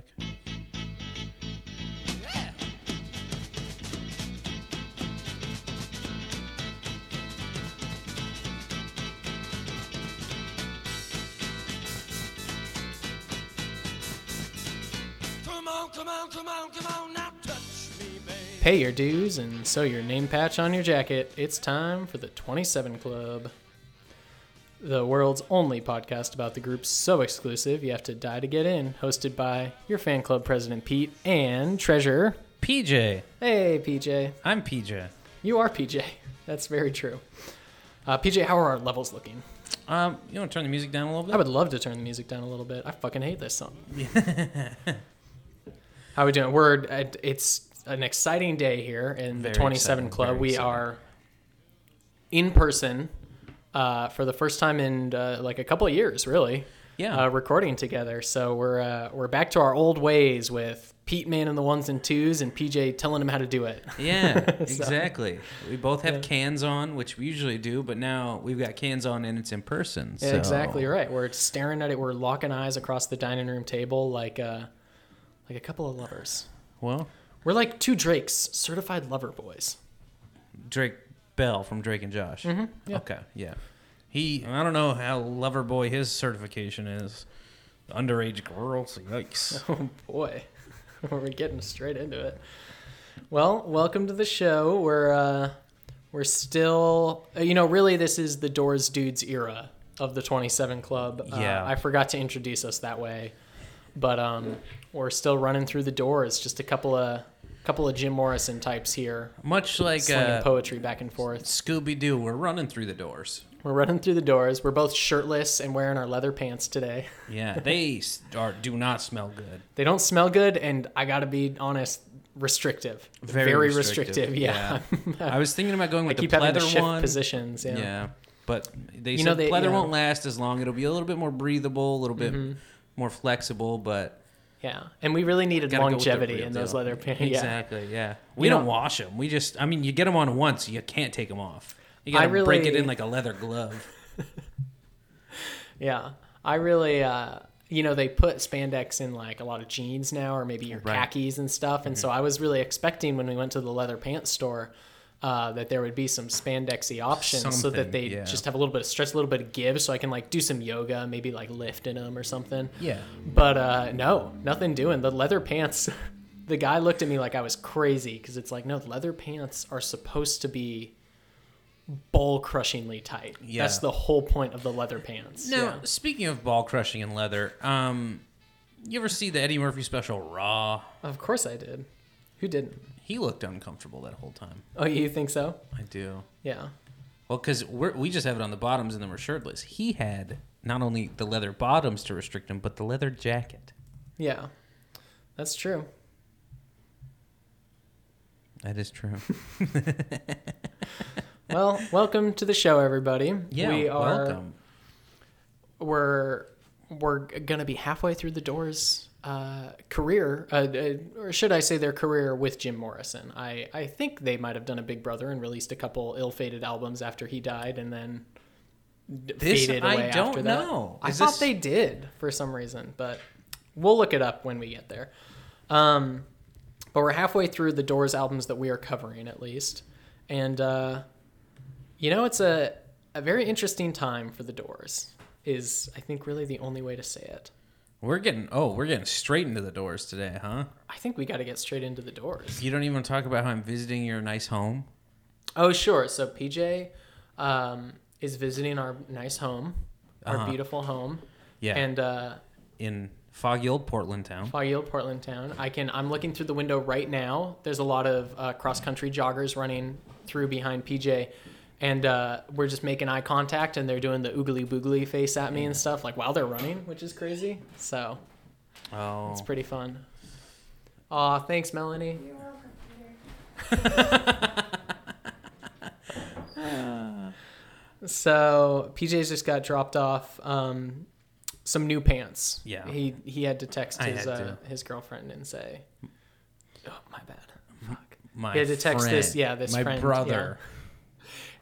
quick. Come on, come on, come on, come on, now touch me, babe. Pay your dues and sew your name patch on your jacket. It's time for the 27 Club. The world's only podcast about the group so exclusive you have to die to get in, hosted by your fan club president Pete and treasurer. PJ. Hey PJ. I'm PJ. You are PJ. That's very true. Uh, PJ, how are our levels looking? Um, you want to turn the music down a little bit? I would love to turn the music down a little bit. I fucking hate this song. How are we doing? We're at, it's an exciting day here in the 27 exciting, Club. We exciting. are in person uh, for the first time in uh, like a couple of years, really. Yeah. Uh, recording together, so we're uh, we're back to our old ways with Pete man and the ones and twos, and PJ telling him how to do it. Yeah, exactly. We both have cans on, which we usually do, but now we've got cans on and it's in person. So. Exactly right. We're staring at it. We're locking eyes across the dining room table like uh, like a couple of lovers. Well, We're like two Drakes, certified lover boys. Drake Bell from Drake and Josh. Mm-hmm. yeah. Okay, yeah. He, I don't know how lover boy his certification is. Underage girls, yikes. Oh boy, we're getting straight into it. Well, welcome to the show. We're uh, we're still, uh, you know, really this is the Doors Dudes era of the 27 Club. Uh, Yeah. I forgot to introduce us that way, but um, we're still running through the doors. Just a couple of couple of Jim Morrison types here, Much like uh, poetry back and forth. Scooby Doo, we're running through the doors. We're running through the doors. We're both shirtless and wearing our leather pants today. Yeah, they are, do not smell good. They don't smell good, and I gotta be honest, restrictive. Very restrictive. restrictive, Yeah. I was thinking about going I with keep the to shift one. positions. Yeah. Yeah. but they You said know, they- pleather yeah. won't last as long. It'll be a little bit more breathable, a little bit Mm-hmm. more flexible, but Yeah. And we really needed gotta go with the longevity real in those deal. leather pants. Exactly. Yeah. We You don't know- wash them. We just, I mean, you get them on once, you can't take them off. You I gotta break it really- in like a leather glove. Yeah. I really, uh, you know, they put spandex in like a lot of jeans now, or maybe your Right. Mm-hmm. khakis and stuff. And so I was really expecting when we went to the leather pants store. Uh, that there would be some spandexy options so that they yeah. just have a little bit of stretch, a little bit of give, so I can like do some yoga, maybe like lift in them or something. Yeah. But uh, no, nothing doing. The leather pants, the guy looked at me like I was crazy because it's like, no, leather pants are supposed to be ball crushingly tight. Yeah. That's the whole point of the leather pants. Now, Yeah. speaking of ball crushing and leather, um, you ever see the Eddie Murphy special Raw? Of course I did. Who didn't? He looked uncomfortable that whole time. Oh, you think so? I do. Yeah. Well, because we just have it on the bottoms and then we're shirtless. He had not only the leather bottoms to restrict him, but the leather jacket. Yeah. That's true. That is true. Well, welcome to the show, everybody. Yeah, we are. welcome. We're we're gonna be halfway through the Doors' uh, career, uh, or should I say, their career with Jim Morrison. I I think they might have done a Big Brother and released a couple ill-fated albums after he died, and then This faded I away don't after that. know. I Is thought they did for some reason, but we'll look it up when we get there. Um, but we're halfway through the Doors albums that we are covering, at least, and uh, you know, it's a a very interesting time for the Doors. Is I think really the only way to say it. We're getting oh, we're getting straight into the doors today, huh? I think we got to get straight into the Doors. You don't even talk about how I'm visiting your nice home. Oh, sure. So PJ um, is visiting our nice home, our Uh-huh. beautiful home, Yeah, and uh, in foggy old Portland town. Foggy Old Portland town. I can. I'm looking through the window right now. There's a lot of uh, cross country joggers running through behind PJ, and uh, we're just making eye contact, and they're doing the oogly boogly face at me and stuff, like while they're running, which is crazy. So Oh, it's pretty fun. Aw, thanks, Melanie. You're welcome, uh. so PJ's just got dropped off um, some new pants. Yeah. He he had to text I his had uh, to. his girlfriend and say, "Oh, my bad." Fuck. my He had to text friend, this- yeah, this my friend, brother.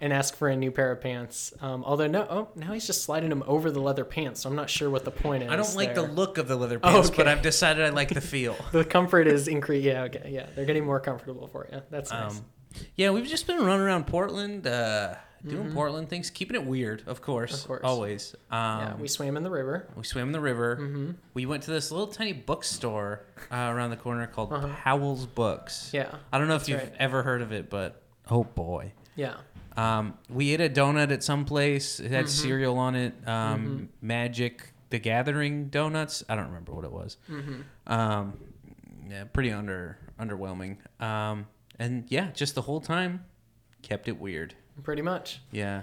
And ask for a new pair of pants. Um, although no, oh, now he's just sliding them over the leather pants. So I'm not sure what the point is. I don't like there. the look of the leather pants, Oh, pants, but. I've decided I like the feel. The comfort is increased. Yeah, okay, yeah, they're getting more comfortable for you. That's nice. Um, yeah, we've just been running around Portland, uh, doing Portland things, keeping it weird, of course, Mm-hmm. Of course. always. Um, yeah, we swam in the river. we swam in the river. We went to this little tiny bookstore uh, around the corner called Powell's Books. Uh-huh. Yeah, I don't know if you've right. ever heard of it, but oh boy. yeah. Um, we ate a donut at some place. It Mm-hmm. had cereal on it. Um, Magic the Gathering donuts. I don't remember what it was. Mm-hmm. Um, yeah, pretty under underwhelming. Um, and yeah, just the whole time kept it weird. Pretty much. Yeah.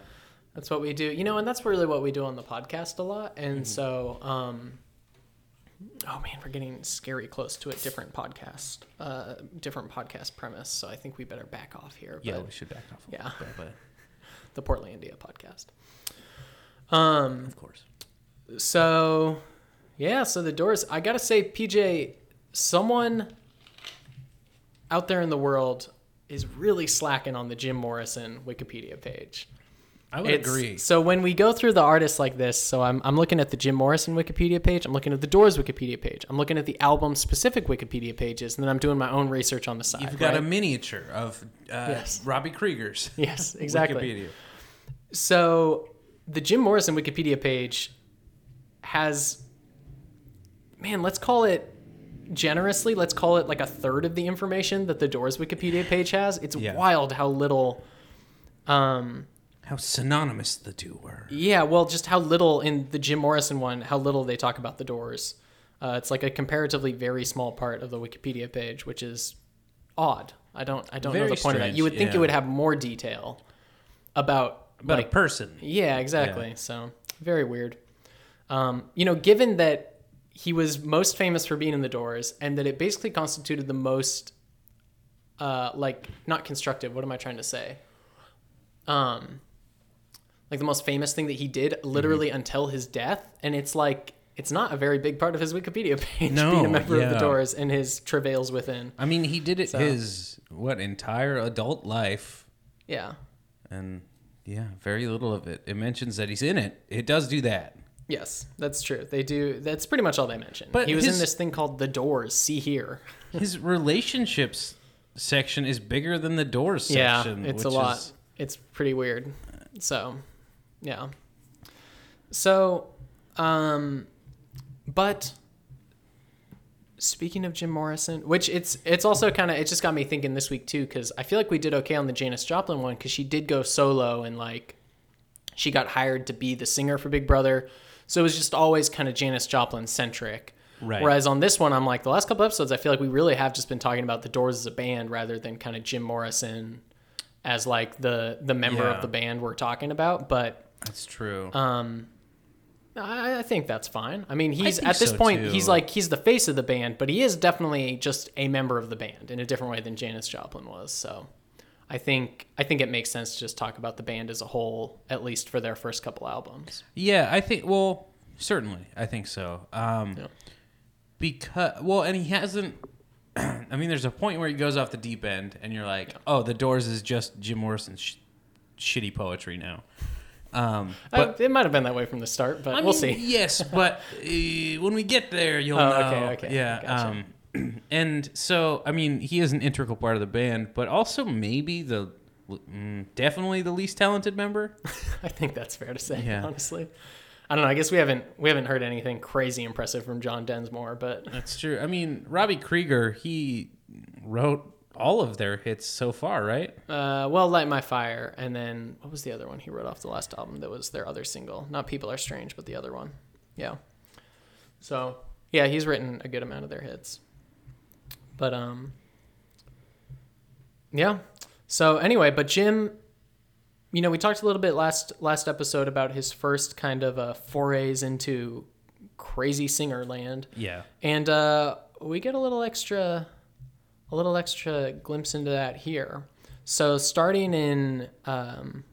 That's what we do. You know, and that's really what we do on the podcast a lot. And Mm-hmm. so, um, oh man, we're getting scary close to a different podcast, uh, different podcast premise. So I think we better back off here. Yeah, but we should back off. Yeah. bit, but the Portlandia podcast. Um, of course. so yeah, so the doors. I gotta say, PJ, someone out there in the world is really slacking on the Jim Morrison Wikipedia page. I would It's- agree. So when we go through the artists like this, so I'm, I'm looking at the Jim Morrison Wikipedia page, I'm looking at the Doors Wikipedia page, I'm looking at the album specific Wikipedia pages, and then I'm doing my own research on the side. You've got a miniature of uh, Yes. Robbie Krieger's yes, exactly. Wikipedia. So the Jim Morrison Wikipedia page has, man, let's call it generously, let's call it like a third of the information that the Doors Wikipedia page has. It's Yeah. wild how little. Um, How synonymous the two were. Yeah, well, just how little in the Jim Morrison one, how little they talk about the Doors. Uh, it's like a comparatively very small part of the Wikipedia page, which is odd. I don't, I don't know the point of that. You would think yeah. it would have more detail about, About like, a person. yeah, exactly. So very weird. Um, you know, given that he was most famous for being in the Doors, and that it basically constituted the most, uh, like not constructive. What am I trying to say? Um, like the most famous thing that he did, literally Mm-hmm. until his death, and it's like it's not a very big part of his Wikipedia page No, being a member of the. Doors and his travails within. I mean, he did it So- his what entire adult life, Yeah. and yeah, very little of it. It mentions that he's in it. It does do that. Yes, that's true. They do. That's pretty much all they mention. But he was in this thing called The Doors. See here. His relationships section is bigger than the doors section. Yeah, it's a lot. is- It's pretty weird. So, yeah. So, um, but speaking of Jim Morrison, which it's it's also kind of it just got me thinking this week too because I feel like we did okay on the Janis Joplin one because she did go solo and like she got hired to be the singer for Big Brother, so it was just always kind of Janis Joplin centric. Right. Whereas on this one, I'm like the last couple episodes, I feel like we really have just been talking about the Doors as a band rather than kind of Jim Morrison as like the the member Yeah. of the band we're talking about. But That's true. um, I, I think that's fine. I mean, he's think at this so, point, too. he's like he's the face of the band, but he is definitely just a member of the band in a different way than Janis Joplin was. So. I think I think it makes sense to just talk about the band as a whole, at least for their first couple albums. yeah, I think. Well, certainly, I think so. Um, Yeah. Because well, and he hasn't. I mean, there's a point where he goes off the deep end, and you're like, "Oh, the Doors is just Jim Morrison's sh- shitty poetry now." Um, but Uh, it might have been that way from the start, but I we'll mean, see. Yes, but uh, when we get there, you'll Oh, know. okay, okay, Yeah. gotcha. Um, and so, I mean, he is an integral part of the band, but also maybe the mm, definitely the least talented member. I think that's fair to say, Yeah. honestly. I don't know. I guess we haven't we haven't heard anything crazy impressive from John Densmore, but That's true. I mean, Robbie Krieger, he wrote all of their hits so far, right? uh, well, light my fire, and then what was the other one he wrote off the last album? That was their other single, not People Are Strange, but the other one. Yeah. So yeah, he's written a good amount of their hits. But um, yeah. So anyway, but Jim, you know, we talked a little bit last last episode about his first kind of uh, forays into crazy singer land. Yeah. And uh, we get a little extra, a little extra glimpse into that here. So starting in um,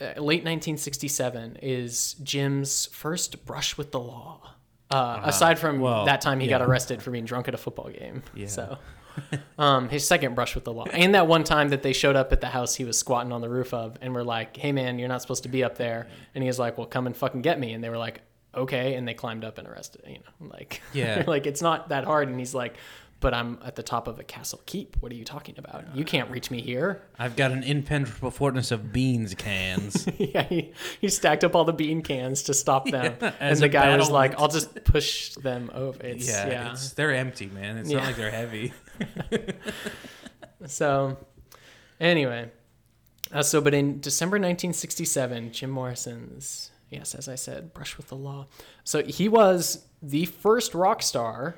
uh, late 1967 is Jim's first brush with the law. Uh, aside from well, that time he got arrested for being drunk at a football game. Yeah. So, um, his second brush with the law, and that one time that they showed up at the house he was squatting on the roof of, and were like, "Hey man, you're not supposed to be up there," and he was like, "Well, come and fucking get me," and they were like, "Okay," and they climbed up and arrested. You know, like Yeah. like it's not that hard, and he's like. But I'm at the top of a castle keep. What are you talking about? You can't reach me here. I've got an impenetrable fortress of beans cans. yeah, he, he stacked up all the bean cans to stop them, and the guy was like, "I'll just push them over." It's, yeah, yeah, It's, they're empty, man. It's Yeah. not like they're heavy. So, anyway, uh, so but in December 1967, Jim Morrison's yes, as I said, brush with the law. So he was the first rock star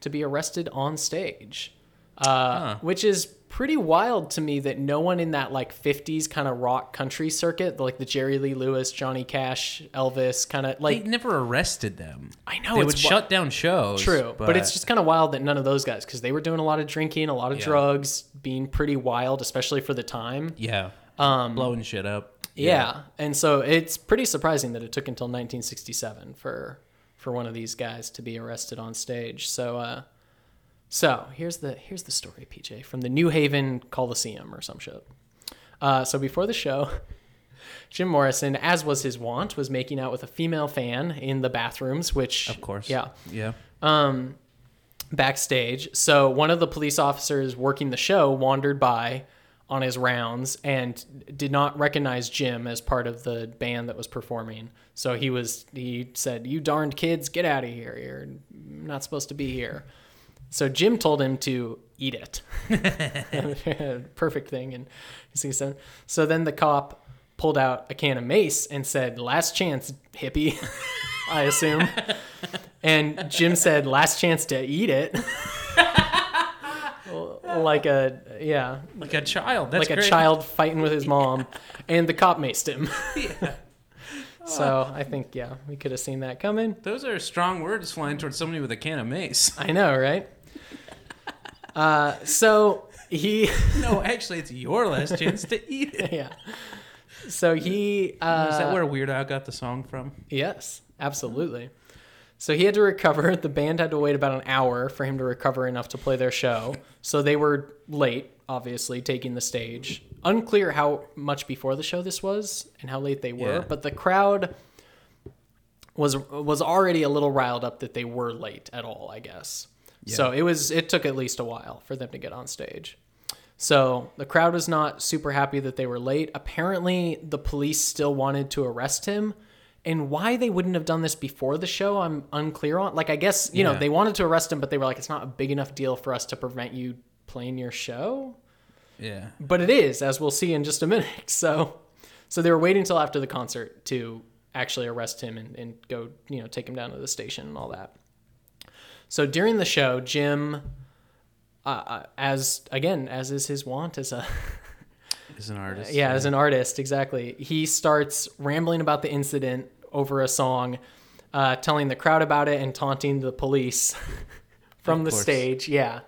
to be arrested on stage, uh, Huh. which is pretty wild to me that no one in that like 50s kind of rock country circuit, like the Jerry Lee Lewis, Johnny Cash, Elvis kind of like. They never arrested them. I know They would shut down shows. True, but, it's just kind of wild that none of those guys, because they were doing a lot of drinking, a lot of Yeah. drugs, being pretty wild, especially for the time. yeah, Um, blowing shit up. Yeah. and so it's pretty surprising that it took until 1967 for for one of these guys to be arrested on stage. So, uh, so here's the here's the story, PJ, from the New Haven Coliseum or some shit. Uh, so before the show, Jim Morrison, as was his wont, was making out with a female fan in the bathrooms, which of course. yeah, yeah. um, backstage. So one of the police officers working the show wandered by on his rounds and did not recognize Jim as part of the band that was performing. So he was he said, "You darned kids, get out of here. You're not supposed to be here." So Jim told him to eat it. Perfect thing. And he said, so then the cop pulled out a can of mace and said, "Last chance, hippie." I assume. And Jim said, "Last chance to eat it." like a yeah, Like a child. That's like a child fighting with his mom, and the cop maced him. yeah. so I think yeah, we could have seen that coming. Those are strong words flying towards somebody with a can of mace. I know, right? Uh, so he no, actually, it's your last chance to eat it. yeah. So he uh, Is that where Weird Al got the song from? Yes, absolutely. So he had to recover. The band had to wait about an hour for him to recover enough to play their show. So they were late, obviously, taking the stage. Unclear how much before the show this was and how late they were, Yeah. but the crowd was was already a little riled up that they were late at all, I guess. Yeah. So it was it took at least a while for them to get on stage. So the crowd was not super happy that they were late. Apparently, the police still wanted to arrest him. And why they wouldn't have done this before the show, I'm unclear on. Like, I guess, you know, they wanted to arrest him, but they were like, it's not a big enough deal for us to prevent you playing your show. Yeah. But it is, as we'll see in just a minute. So, so they were waiting until after the concert to actually arrest him and, and go, you know, take him down to the station and all that. So during the show, Jim, uh, uh, as again, as is his wont as a As an artist. yeah, as an artist, exactly. He starts rambling about the incident over a song, uh, telling the crowd about it and taunting the police from Of the course. stage. Yeah,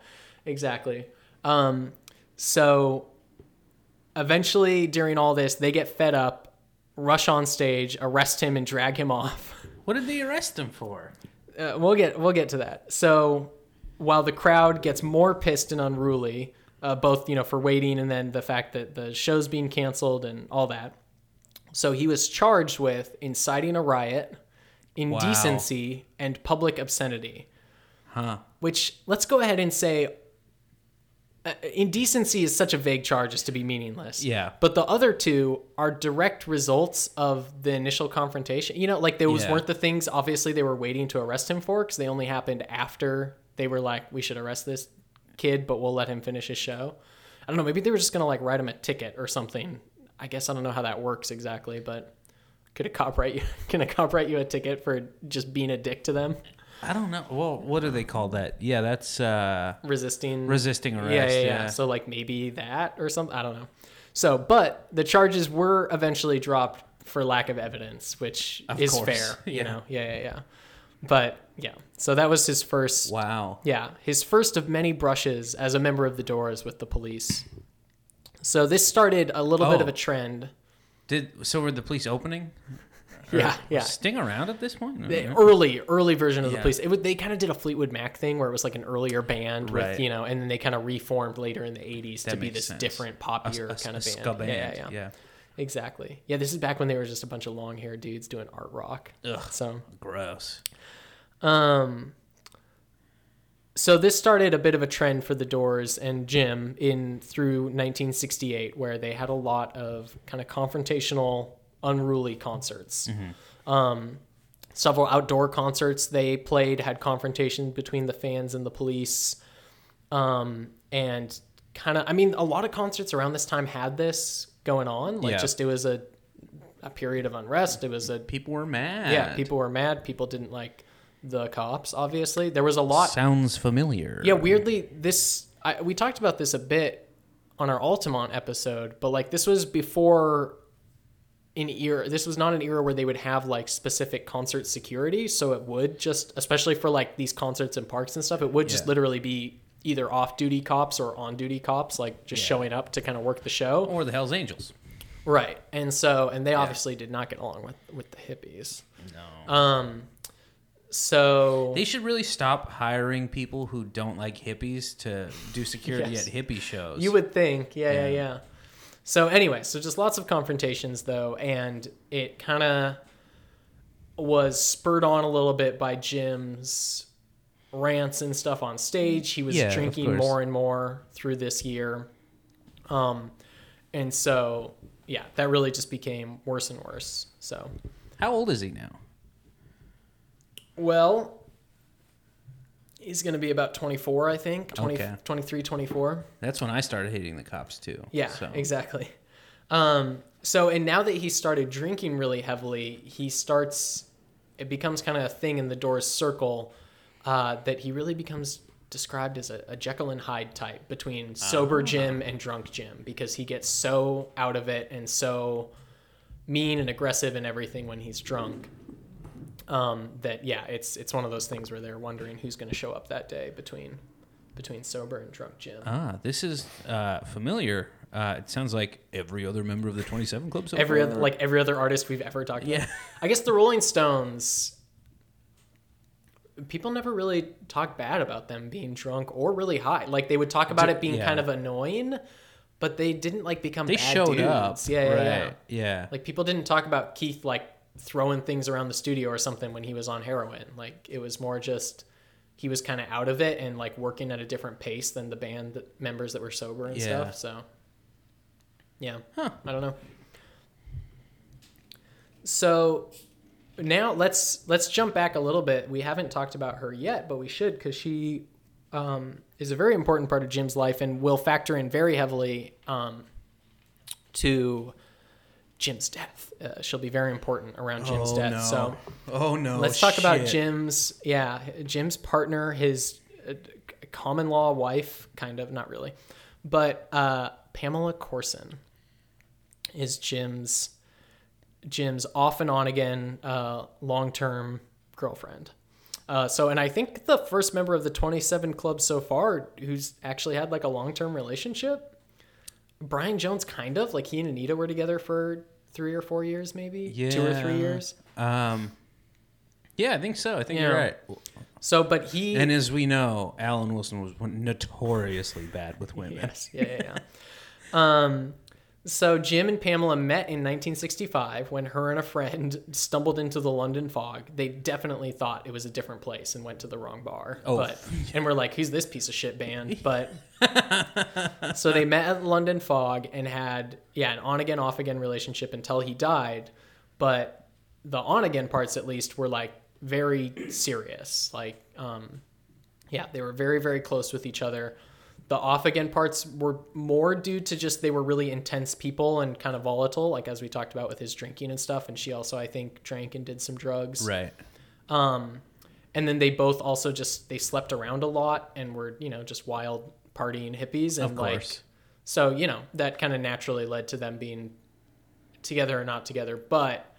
exactly. Um, so eventually, during all this, they get fed up, rush on stage, arrest him, and drag him off. What did they arrest him for? Uh, we'll get we'll get to that. So while the crowd gets more pissed and unruly, uh, both you know for waiting and then the fact that the show's being canceled and all that, so he was charged with inciting a riot, indecency, and public obscenity. Huh. Which let's go ahead and say. Uh, indecency is such a vague charge as to be meaningless. Yeah. But the other two are direct results of the initial confrontation. You know, like those Yeah. weren't the things obviously they were waiting to arrest him for because they only happened after they were like, we should arrest this kid, but we'll let him finish his show. I don't know. Maybe they were just gonna like write him a ticket or something. I guess I don't know how that works exactly, but could a cop write you? Can a cop write you a ticket for just being a dick to them, I don't know. Well, what do they call that? Yeah, that's uh, resisting? resisting arrest. yeah, yeah, yeah, yeah. So like maybe that or something. I don't know. So, but the charges were eventually dropped for lack of evidence, which Of is course. fair. You Yeah. know, yeah, yeah, yeah. But yeah, so that was his first. Wow. Yeah, his first of many brushes as a member of the Doors with the police. So this started a little bit of Oh. a trend. Did so? Were the police opening? Yeah, yeah. Sting around at this point? the early early version of the police it would, they kind of did a fleetwood mac thing where it was like an earlier band Right. with you know and then they kind of reformed later in the 80s to be this sense. different poppier a- kind a of band. ska Yeah, yeah, band, yeah, yeah. exactly yeah this is back when they were just a bunch of long haired dudes doing art rock Ugh. so Gross. Um so this started a bit of a trend for the Doors and Jim in through 1968, where they had a lot of kind of confrontational, unruly concerts. Um, several outdoor concerts they played had confrontation between the fans and the police, um, and kind of, I mean, a lot of concerts around this time had this going on. Like, Yeah. just it was a a period of unrest. It was a People were mad. yeah, people were mad. People didn't like the cops. Obviously, there was a lot. Sounds familiar. Yeah, weirdly, this I, we talked about this a bit on our Altamont episode, but like this was before an era. This was not an era where they would have like specific concert security, so it would just, especially for like these concerts and parks and stuff, it would just Yeah. literally be either off-duty cops or on-duty cops, like just Yeah. showing up to kind of work the show. Or the Hell's Angels. Right. And so, and they obviously did not get along with with the hippies. No. Um. So They should really stop hiring people who don't like hippies to do security Yes. at hippie shows. You would think, yeah, yeah, Yeah. yeah. So anyway, so just lots of confrontations though, and it kind of was spurred on a little bit by Jim's rants and stuff on stage. He was Yeah, drinking more and more through this year, um, and so yeah, that really just became worse and worse. So How old is he now? Well. He's going to be about 24, I think. 20, Okay. 23, 24. That's when I started hating the cops too. Yeah, So. exactly. Um, so, and now that he started drinking really heavily, he starts, it becomes kind of a thing in the Doors circle uh, that he really becomes described as a, a Jekyll and Hyde type between sober Ah. Jim and drunk Jim because he gets so out of it and so mean and aggressive and everything when he's drunk. Um, that yeah, it's it's one of those things where they're wondering who's going to show up that day between between sober and drunk Jim. Ah, this is uh, familiar. Uh, it sounds like every other member of the 27 Club so every far. other like every other artist we've ever talked about. Yeah. I guess the Rolling Stones people never really talk bad about them being drunk or really high. Like they would talk about it being yeah. kind of annoying, but they didn't like become they bad showed dudes. up. Yeah, yeah, right. yeah. yeah. Like people didn't talk about Keith like throwing things around the studio or something when he was on heroin. Like it was more just he was kind of out of it and like working at a different pace than the band members that were sober and Yeah. stuff. So yeah, Huh. I don't know. So now let's let's jump back a little bit. We haven't talked about her yet, but we should because she um, is a very important part of Jim's life and will factor in very heavily um, to Jim's death. Uh, she'll be very important around Jim's death. So oh no. let's talk about. Jim's yeah Jim's partner, his uh, common law wife, kind of not really, but uh, Pamela Courson is Jim's Jim's off and on again uh, long term girlfriend. Uh, so, and I think the first member of the 27 Club so far who's actually had like a long term relationship. Brian Jones, kind of like he and Anita were together for three or four years, maybe two or three years. Um, yeah, I think so. I think Yeah. you're right. So, but he And as we know, Alan Wilson was notoriously bad with women. Yes. Yeah, yeah, yeah. um, so Jim and Pamela met in 1965 when her and a friend stumbled into the London fog. They definitely thought it was a different place and went to the wrong bar. Oh. But and we're like, who's this piece of shit band? But so they met at London fog and had yeah an on again off again relationship until he died. But the on again parts at least were like very serious. Like um, yeah, they were very, very close with each other. The off again parts were more due to just they were really intense people and kind of volatile, like as we talked about with his drinking and stuff. And she also, I think, drank and did some drugs. Right. Um, and then they both also just they slept around a lot and were you know just wild partying hippies and Of like so you know that kind of naturally led to them being together or not together. But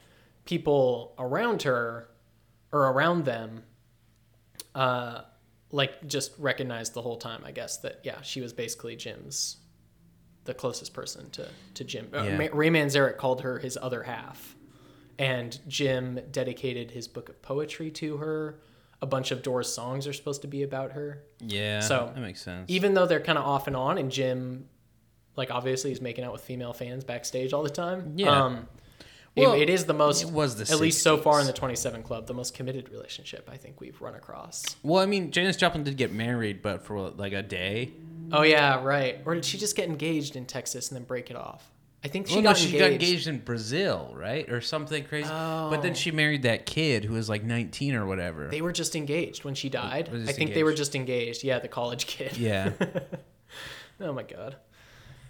people around her or around them uh, like just recognized the whole time, I guess, that yeah, she was basically Jim's the closest person to to Jim. Uh, Yeah. Ray Manzarek called her his other half, and Jim dedicated his book of poetry to her. A bunch of Doors songs are supposed to be about her. Yeah. So, that makes sense. Even though they're kind of off and on, and Jim, like obviously, he's making out with female fans backstage all the time. Yeah. Um, Well, it is the most, it was the at least so far in the 27 Club, the most committed relationship I think we've run across. well, I mean, Janis Joplin did get married, but for like a day. Oh yeah, right. Or did she just get engaged in Texas and then break it off? I think she well, got no, she engaged. got engaged in Brazil, right, or something crazy. Oh. But then Oh. she married that kid who was like 19 or whatever. They were just engaged when she died. I think they were just engaged. Yeah, the college kid. yeah. Oh my god.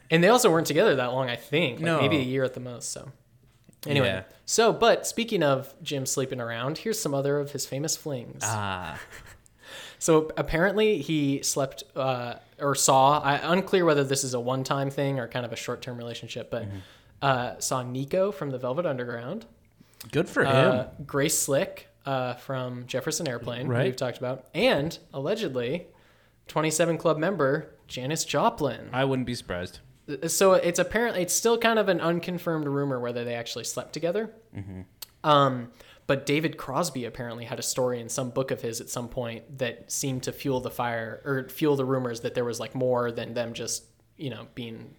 And they also weren't together that long, I think. Like No. maybe a year at the most, so. Anyway. Yeah. So, but speaking of Jim sleeping around, here's some other of his famous flings. ah. So apparently he slept uh, or saw. I, unclear whether this is a one-time thing or kind of a short-term relationship, but Mm-hmm. uh, saw Nico from the Velvet Underground, Good for him. uh, Grace Slick uh, from Jefferson Airplane, Right. we've talked about, and allegedly 27 Club member Janis Joplin. I wouldn't be surprised. So it's apparently it's still kind of an unconfirmed rumor whether they actually slept together. Um, but David Crosby apparently had a story in some book of his at some point that seemed to fuel the fire or fuel the rumors that there was like more than them just you know being.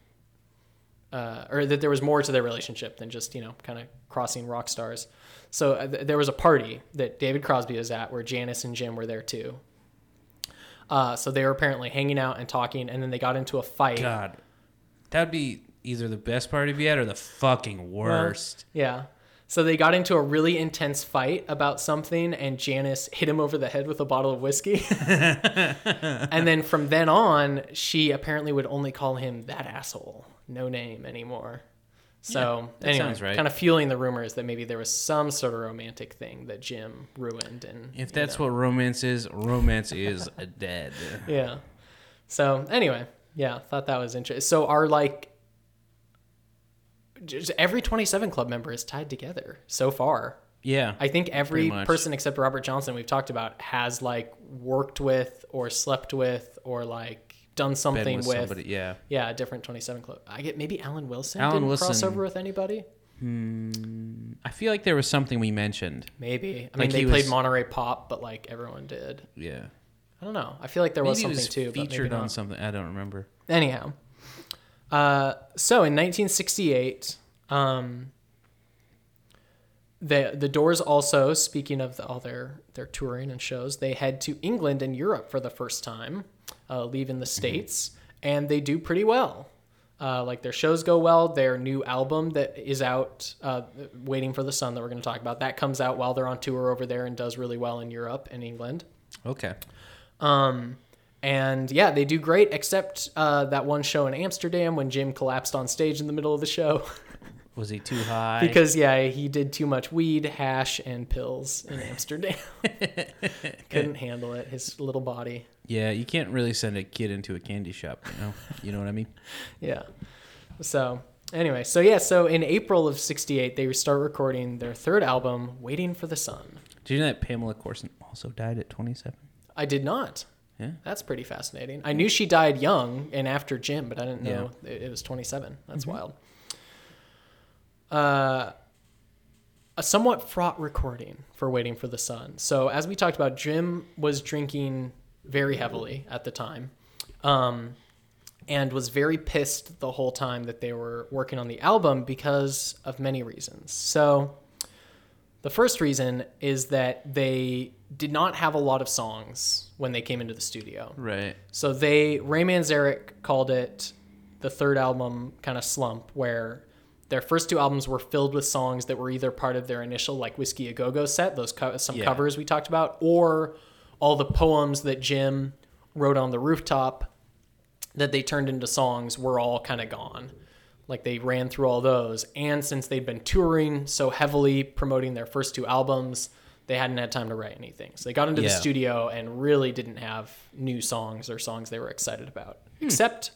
Uh, or that there was more to their relationship than just you know kind of crossing rock stars. So uh, th- there was a party that David Crosby was at where Janis and Jim were there too. Uh, so they were apparently hanging out and talking, and then they got into a fight. God, that'd be either the best part of yet or the fucking worst. Yeah. So they got into a really intense fight about something, and Janis hit him over the head with a bottle of whiskey. and then from then on, she apparently would only call him that asshole, no name anymore. So that anyway, sounds right. kind of fueling the rumors that maybe there was some sort of romantic thing that Jim ruined, and if that's what romance is, romance is dead. yeah. So anyway, yeah, thought that was interesting. So our like just every 27 club member is tied together so far. Yeah. I think every person except Robert Johnson we've talked about has like worked with or slept with or like done something with with, somebody. Yeah. yeah, a different 27 club. I get maybe Alan Wilson Alan didn't Wilson- cross over with anybody. Hmm, I feel like there was something we mentioned. Maybe. I Like mean, they he played Monterey Pop, but like everyone did. Yeah. I don't know. I feel like there was Maybe it something was too. featured on something. I don't remember. Anyhow, uh, so in 1968, um, the the Doors also, speaking of the, all their their touring and shows, they head to England and Europe for the first time, uh, leaving the states, and they do pretty well. Uh, like their shows go well. Their new album that is out, uh, "Waiting for the Sun," that we're going to talk about, that comes out while they're on tour over there and does really well in Europe and England. Okay. Um, and yeah, they do great, except uh, that one show in Amsterdam when Jim collapsed on stage in the middle of the show. Was he too high? because, yeah, he did too much weed, hash, and pills in Amsterdam. Couldn't handle it, his little body. yeah, you can't really send a kid into a candy shop. You know. You know what I mean? Yeah. So, anyway, so yeah, so in April of 68, they start recording their third album, Waiting for the Sun. Did you know that Pamela Courson also died at 27? I did not. Yeah. That's pretty fascinating. I knew she died young and after Jim, but I didn't know it, it was 27. That's wild. Uh, a somewhat fraught recording for Waiting for the Sun. So, as we talked about, Jim was drinking very heavily at the time um, and was very pissed the whole time that they were working on the album because of many reasons. So, the first reason is that they did not have a lot of songs when they came into the studio. Right. So they Ray Manzarek called it the third album kind of slump where their first two albums were filled with songs that were either part of their initial like Whiskey a Go Go set, those co- some Yeah. covers we talked about, or all the poems that Jim wrote on the rooftop that they turned into songs were all kind of gone. Like they ran through all those, and since they'd been touring so heavily promoting their first two albums, they hadn't had time to write anything. So they got into the studio and really didn't have new songs or songs they were excited about. Hmm. Except,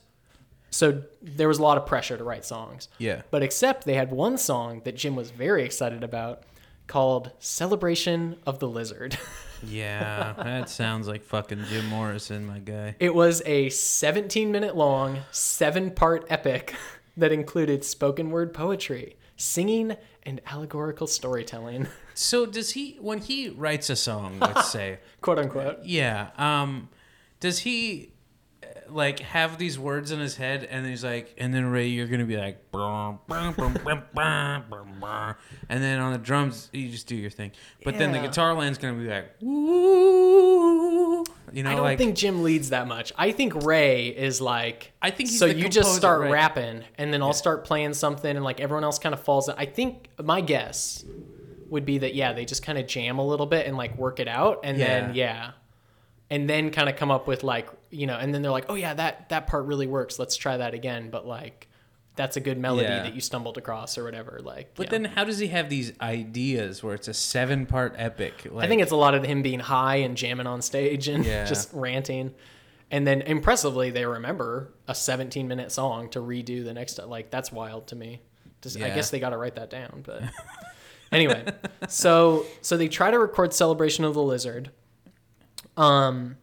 so there was a lot of pressure to write songs. Yeah. But except they had one song that Jim was very excited about called Celebration of the Lizard. Yeah, that sounds like fucking Jim Morrison, my guy. It was a 17 minute long, seven part epic that included spoken word poetry, singing and allegorical storytelling, So does he when he writes a song, let's say, quote unquote. yeah, um, does he uh, like have these words in his head and he's like, and then Ray, you're gonna be like, and then on the drums you just do your thing, but then the guitar line's gonna be like, woo, you know, I don't like think Jim leads that much. I think Ray is like. I think he's so. You just start rapping, and then I'll start playing something, and like everyone else kind of falls. in. I think my guess would be that yeah, they just kind of jam a little bit and like work it out, and then yeah, and then kind of come up with like you know, and then they're like, oh yeah, that that part really works. Let's try that again. But like, that's a good melody Yeah. that you stumbled across or whatever. Like, But yeah. then, how does he have these ideas where it's a seven-part epic? Like, I think it's a lot of him being high and jamming on stage and Yeah. just ranting. And then impressively, they remember a 17 minute song to redo the next. Like that's wild to me. Just, I guess they got to write that down. But anyway, so so they try to record "Celebration of the Lizard," um,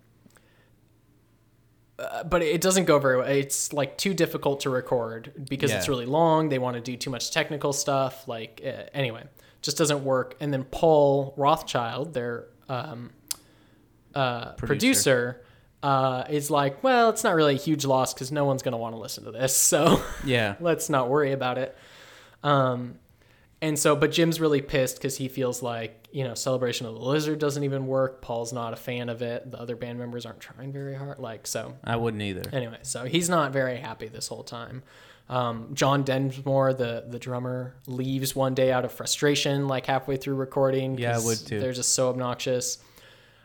uh, but it doesn't go very well. It's like too difficult to record because it's really long. They want to do too much technical stuff. Like uh, anyway, just doesn't work. And then Paul Rothchild, their um, uh, Producer. producer, uh, is like, well, it's not really a huge loss because no one's gonna want to listen to this. So yeah, let's not worry about it. Um, and so, but Jim's really pissed because he feels like, you know, Celebration of the Lizard doesn't even work. Paul's not a fan of it. The other band members aren't trying very hard. Like, so I wouldn't either. anyway, so he's not very happy this whole time. Um, John Densmore, the the drummer, leaves one day out of frustration, like halfway through recording. Yeah, I would too. They're just so obnoxious.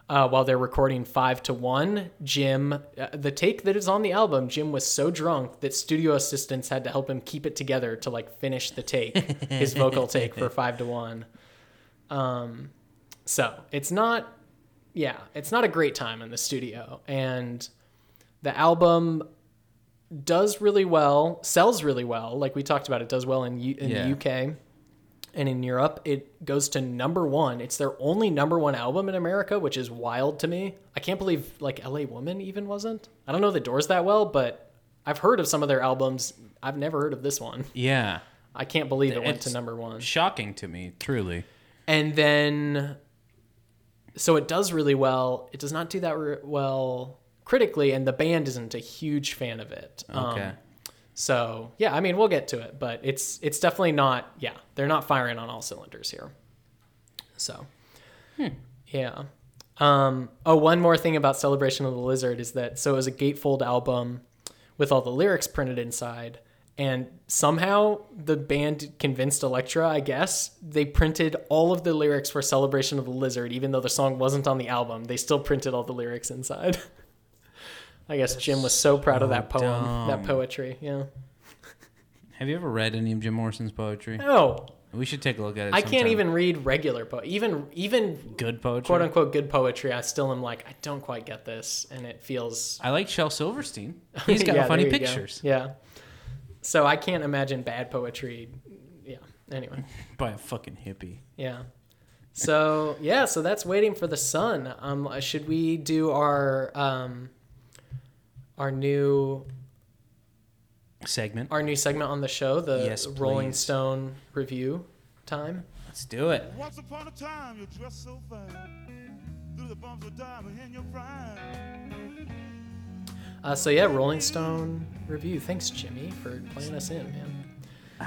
Uh, while they're recording five to one, Jim, uh, the take that is on the album, Jim was so drunk that studio assistants had to help him keep it together to like finish the take, his vocal take for five to one. Um, so it's not, yeah, it's not a great time in the studio, and the album does really well, sells really well. Like we talked about, it does well in U- in Yeah. the UK and in Europe. It goes to number one. It's their only number one album in America, which is wild to me. I can't believe like L.A. Woman even wasn't. I don't know the Doors that well, but I've heard of some of their albums. I've never heard of this one. Yeah, I can't believe it went to number one. shocking to me, truly. And then, so it does really well. It does not do that re- well critically, and the band isn't a huge fan of it. Um, Okay. so yeah, I mean, we'll get to it, but it's it's definitely not. Yeah, they're not firing on all cylinders here. So, hmm. yeah. Um, oh, one more thing about Celebration of the Lizard is that so it was a gatefold album with all the lyrics printed inside, and somehow the band convinced Elektra, I guess, they printed all of the lyrics for Celebration of the Lizard, even though the song wasn't on the album. They still printed all the lyrics inside. I guess Jim was so proud of that poem, that dumb. poetry. Yeah. Have you ever read any of Jim Morrison's poetry? No, We should take a look at it. I can't even read regular po even even good poetry. quote unquote good poetry. I still am like I don't quite get this, and it feels I like Shel Silverstein. He's got Yeah, funny you go. pictures Yeah. So I can't imagine bad poetry. Yeah. Anyway. by a fucking hippie. Yeah. So yeah, so that's waiting for the sun. Um, should we do our um, our new Segment. our new segment on the show, the Yes, Rolling please. Stone review time? Let's do it. Once upon a time, you dressed so fine. Through the bumps of diamond in your prime. Uh, so yeah, Rolling Stone review. Thanks, Jimmy, for playing us in, man.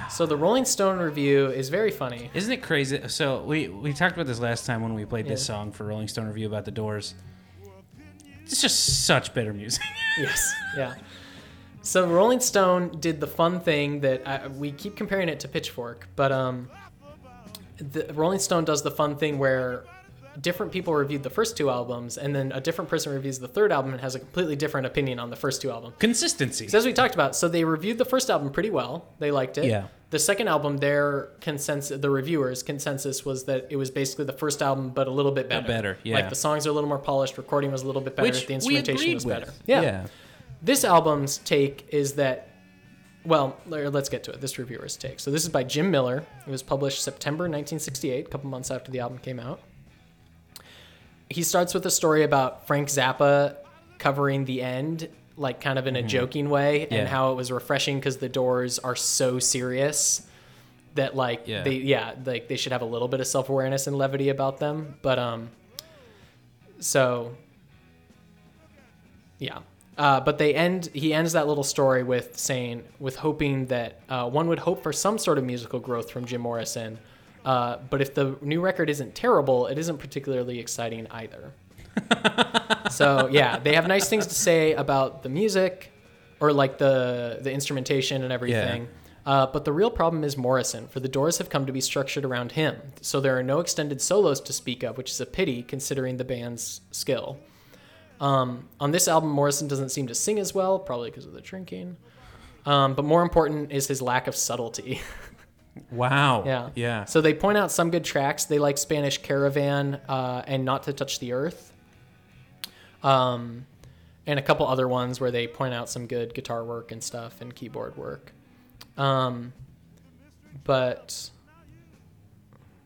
So the Rolling Stone review is very funny. Isn't it crazy? So we we talked about this last time when we played this Yeah. song for Rolling Stone review about the Doors. It's just such better music. yes, yeah. So Rolling Stone did the fun thing that I, we keep comparing it to Pitchfork, but um, the Rolling Stone does the fun thing where different people reviewed the first two albums, and then a different person reviews the third album and has a completely different opinion on the first two albums. Consistency. So as we talked about, so they reviewed the first album pretty well. They liked it. Yeah. The second album, their consensus, the reviewers' consensus was that it was basically the first album, but a little bit better. better, yeah. Like the songs are a little more polished, recording was a little bit better, Which the instrumentation was with. better. Yeah. yeah. This album's take is that, well, let's get to it. This reviewer's take. So this is by Jim Miller. It was published September 1968, a couple months after the album came out. He starts with a story about Frank Zappa covering the end, like kind of in a joking way, and Mm-hmm. How it was refreshing because the Doors are so serious. that like Yeah. they yeah like they should have a little bit of self awareness and levity about them. But um, so yeah. Uh, but they end. He ends that little story with saying, with hoping that uh, one would hope for some sort of musical growth from Jim Morrison. Uh, but if the new record isn't terrible, it isn't particularly exciting either. so yeah, they have nice things to say about the music, or like the the instrumentation and everything. Uh, but the real problem is Morrison, for the Doors have come to be structured around him. So there are no extended solos to speak of, which is a pity considering the band's skill. Um, on this album, Morrison doesn't seem to sing as well, probably because of the drinking. Um, but more important is his lack of subtlety. Wow. yeah. Yeah. So they point out some good tracks. They like Spanish Caravan uh, and Not to Touch the Earth. Um, and a couple other ones where they point out some good guitar work and stuff and keyboard work. Um, but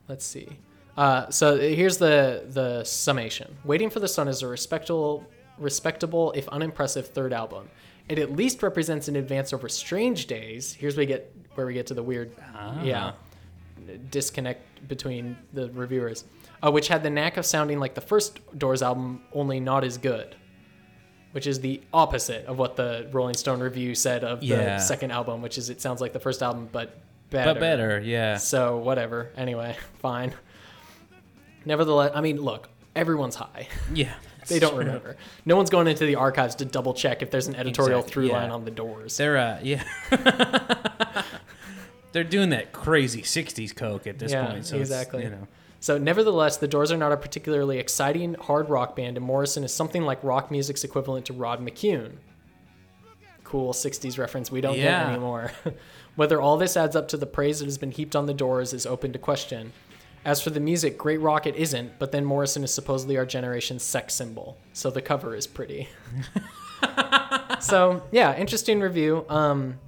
let's see. Uh, so here's the the summation. Waiting for the Sun is a respectable, respectable if unimpressive third album. It at least represents an advance over Strange Days. Here's where we get where we get to the weird, yeah, disconnect between the reviewers, uh, which had the knack of sounding like the first Doors album, only not as good. Which is the opposite of what the Rolling Stone review said of the Yeah. second album, which is it sounds like the first album but better. But better. Yeah. So whatever. Anyway, fine. Nevertheless, I mean, look, everyone's high. Yeah. they don't remember. No one's going into the archives to double check if there's an editorial Exactly, through yeah. line on the doors. They're uh yeah. They're doing that crazy '60s coke at this Yeah, point. So exactly. You know. So, nevertheless, the Doors are not a particularly exciting hard rock band, and Morrison is something like rock music's equivalent to Rod McKuen. Cool 60s reference we don't Yeah. get anymore. Whether all this adds up to the praise that has been heaped on the Doors is open to question. As for the music, great rock it isn't, but then Morrison is supposedly our generation's sex symbol, so the cover is pretty. so, yeah, interesting review. Um,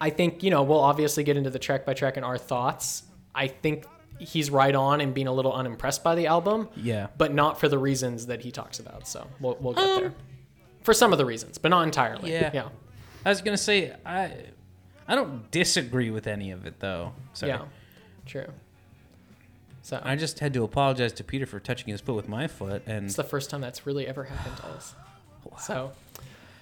I think, you know, we'll obviously get into the track by track and our thoughts. I think he's right on in being a little unimpressed by the album, Yeah. but not for the reasons that he talks about. So we'll, we'll get um, there. For some of the reasons, but not entirely. Yeah. Yeah. I was gonna say I I don't disagree with any of it though. Sorry. Yeah. True. So I just had to apologize to Peter for touching his foot with my foot, and it's the first time that's really ever happened to us. So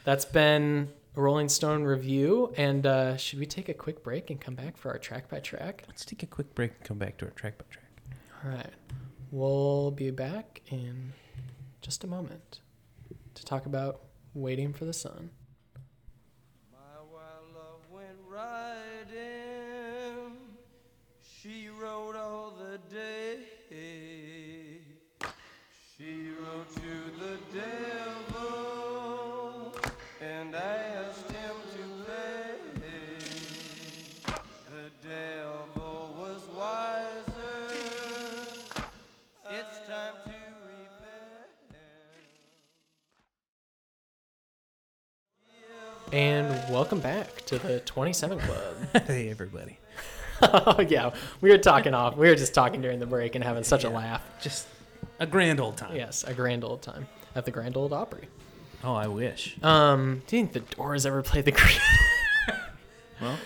that's been a Rolling Stone review. And uh, should we take a quick break and come back for our track by track? let's take a quick break and come back to our track by track. All right. We'll be back in just a moment to talk about Waiting for the Sun. My wild love went riding. She rode all the day. She rode to the devil and asked And welcome back to the 27 Club. hey everybody. oh, yeah. We were talking off. We were just talking during the break and having such a laugh. Just a grand old time. Yes, a grand old time at the Grand Old Opry. Oh, I wish. Um, do you think the Doors ever played the Grand? Well,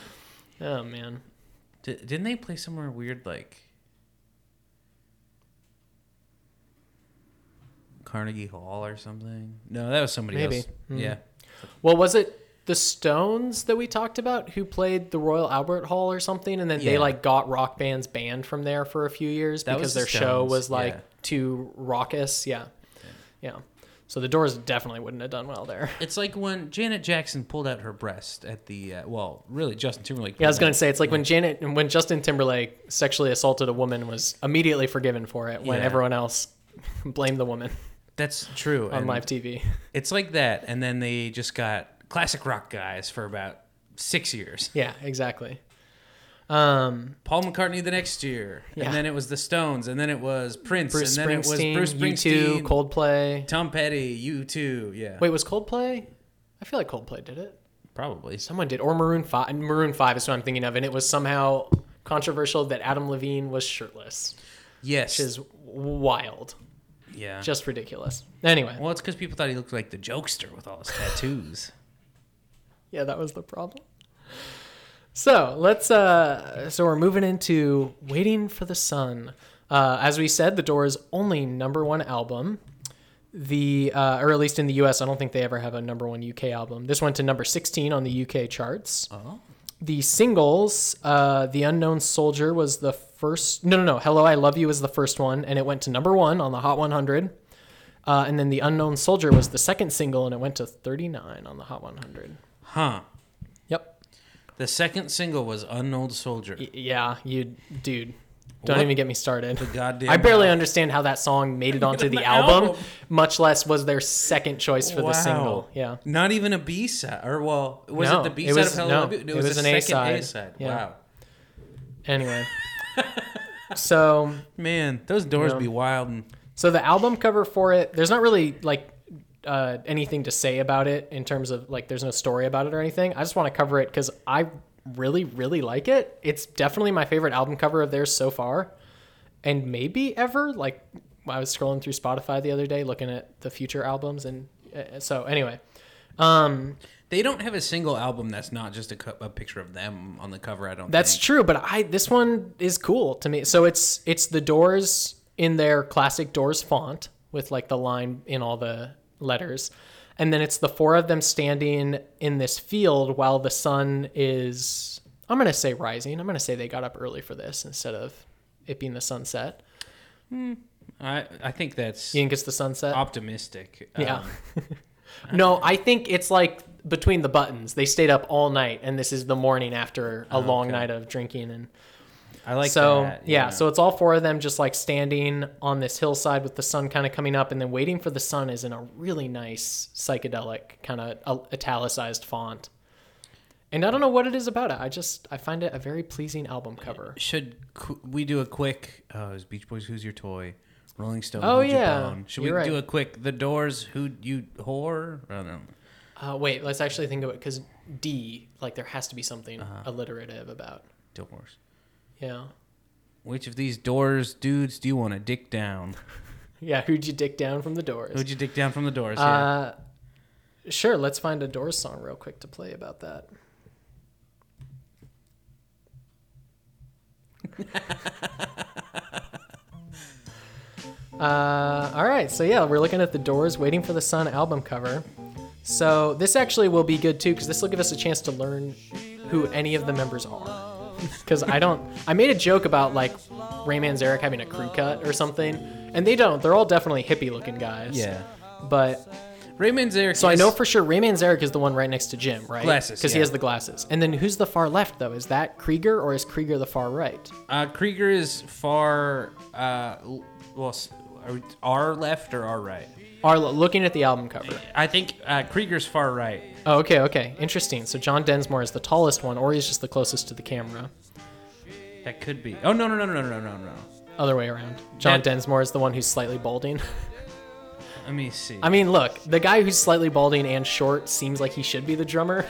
oh man, di- didn't they play somewhere weird like Carnegie Hall or something? No, that was somebody Maybe. else. Mm. Yeah. well, was it the Stones that we talked about who played the Royal Albert Hall or something, and then they like got rock bands banned from there for a few years That because their show was like yeah. too raucous. Yeah. yeah, So the Doors definitely wouldn't have done well there. It's like when Janet Jackson pulled out her breast at the uh, well, really Justin Timberlake. Yeah, I was gonna out- say it's like when Janet, when Justin Timberlake sexually assaulted a woman, was immediately forgiven for it when Yeah. everyone else blamed the woman That's true. on and live TV. It's like that, and then they just got classic rock guys for about six years. Yeah, exactly. Um, Paul McCartney the next year, Yeah. and then it was the Stones, and then it was Prince, Bruce and then it was Springsteen, Bruce U2, Springsteen, Coldplay. Tom Petty, U2. Yeah, Wait, was Coldplay? I feel like Coldplay did it. probably. Someone did, or Maroon Five. Maroon Five is what I'm thinking of, and it was somehow controversial that Adam Levine was shirtless, Yes. which is wild, yeah. just ridiculous. Anyway, well, it's because people thought he looked like the jokester with all his tattoos. Yeah, that was the problem. So let's. Uh, so we're moving into "Waiting for the Sun." Uh, as we said, the Doors' only number one album. The uh, or at least in the U.S., I don't think they ever have a number one UK album. This went to number 16 on the UK charts. Oh. The singles, uh, "The Unknown Soldier" was the first. No, no, no. "Hello, I Love You" was the first one, and it went to number one on the Hot 100. Uh, and then "The Unknown Soldier" was the second single, and it went to 39 on the Hot 100. Huh. Yep. The second single was Unknown Soldier. Y- Yeah, you, dude. Don't What even get me started. The goddamn I barely understand how that song made it onto the The album, album. much less was their second choice for the single. Yeah. Not even a B side. Or, well, was No, it the B side of Hello, no, I Love You? it was an A-side. A side. Yeah. Wow. Anyway. so, Man, those doors Yeah. be wild. And, so the album cover for it, there's not really like uh, anything to say about it in terms of like there's no story about it or anything. I just want to cover it because I really, really like it. It's definitely my favorite album cover of theirs so far, and maybe ever. Like I was scrolling through Spotify the other day looking at the future albums, and uh, so anyway, um, they don't have a single album that's not just a, co- a picture of them on the cover. I don't. That's think. true, but I this one is cool to me. So it's it's the Doors in their classic Doors font with like the line in all the letters. And then it's the four of them standing in this field while the sun is I'm going to say rising. I'm going to say they got up early for this instead of it being the sunset. I I think that's You think it's the sunset? optimistic. Yeah. Um, no, I think it's like between the buttons. They stayed up all night and this is the morning after a long okay. night of drinking and I like so that. yeah. so it's all four of them just like standing on this hillside with the sun kind of coming up and then waiting for the sun is in a really nice psychedelic kind of italicized font and i don't know what it is about it i just i find it a very pleasing album cover should we do a quick? Oh, is Beach Boys? Who's your toy? Rolling Stone. Oh, Who's yeah. Should we You're do right. a quick? The Doors. Who you whore? I don't know. uh, wait let's actually think of it because d like there has to be something Uh-huh. alliterative about Doors. Yeah Which of these Doors dudes do you want to dick down? yeah who'd you dick down from the doors Who'd you dick down from the Doors? yeah. uh sure let's find a doors song real quick to play about that Uh, all right, so yeah, we're looking at the Doors "Waiting for the Sun" album cover. So this actually will be good too, because this will give us a chance to learn who any of the members are. Because I don't, I made a joke about like Ray Manzarek having a crew cut or something, and they don't. They're all definitely hippie-looking guys. yeah. But Ray Manzarek. so I know for sure Ray Manzarek is the one right next to Jim, right? Glasses, Because he has the glasses. And then who's the far left though? Is that Krieger or is Krieger the far right? Uh, Krieger is far. Uh, well, are we- our left or our right? are looking at the album cover. I think uh, Krieger's far right. Oh, okay, okay. Interesting. So John Densmore is the tallest one, or he's just the closest to the camera. That could be. Oh, no, no, no, no, no, no, no. Other way around. John that... Densmore is the one who's slightly balding. Let me see. I mean, look, the guy who's slightly balding and short seems like he should be the drummer.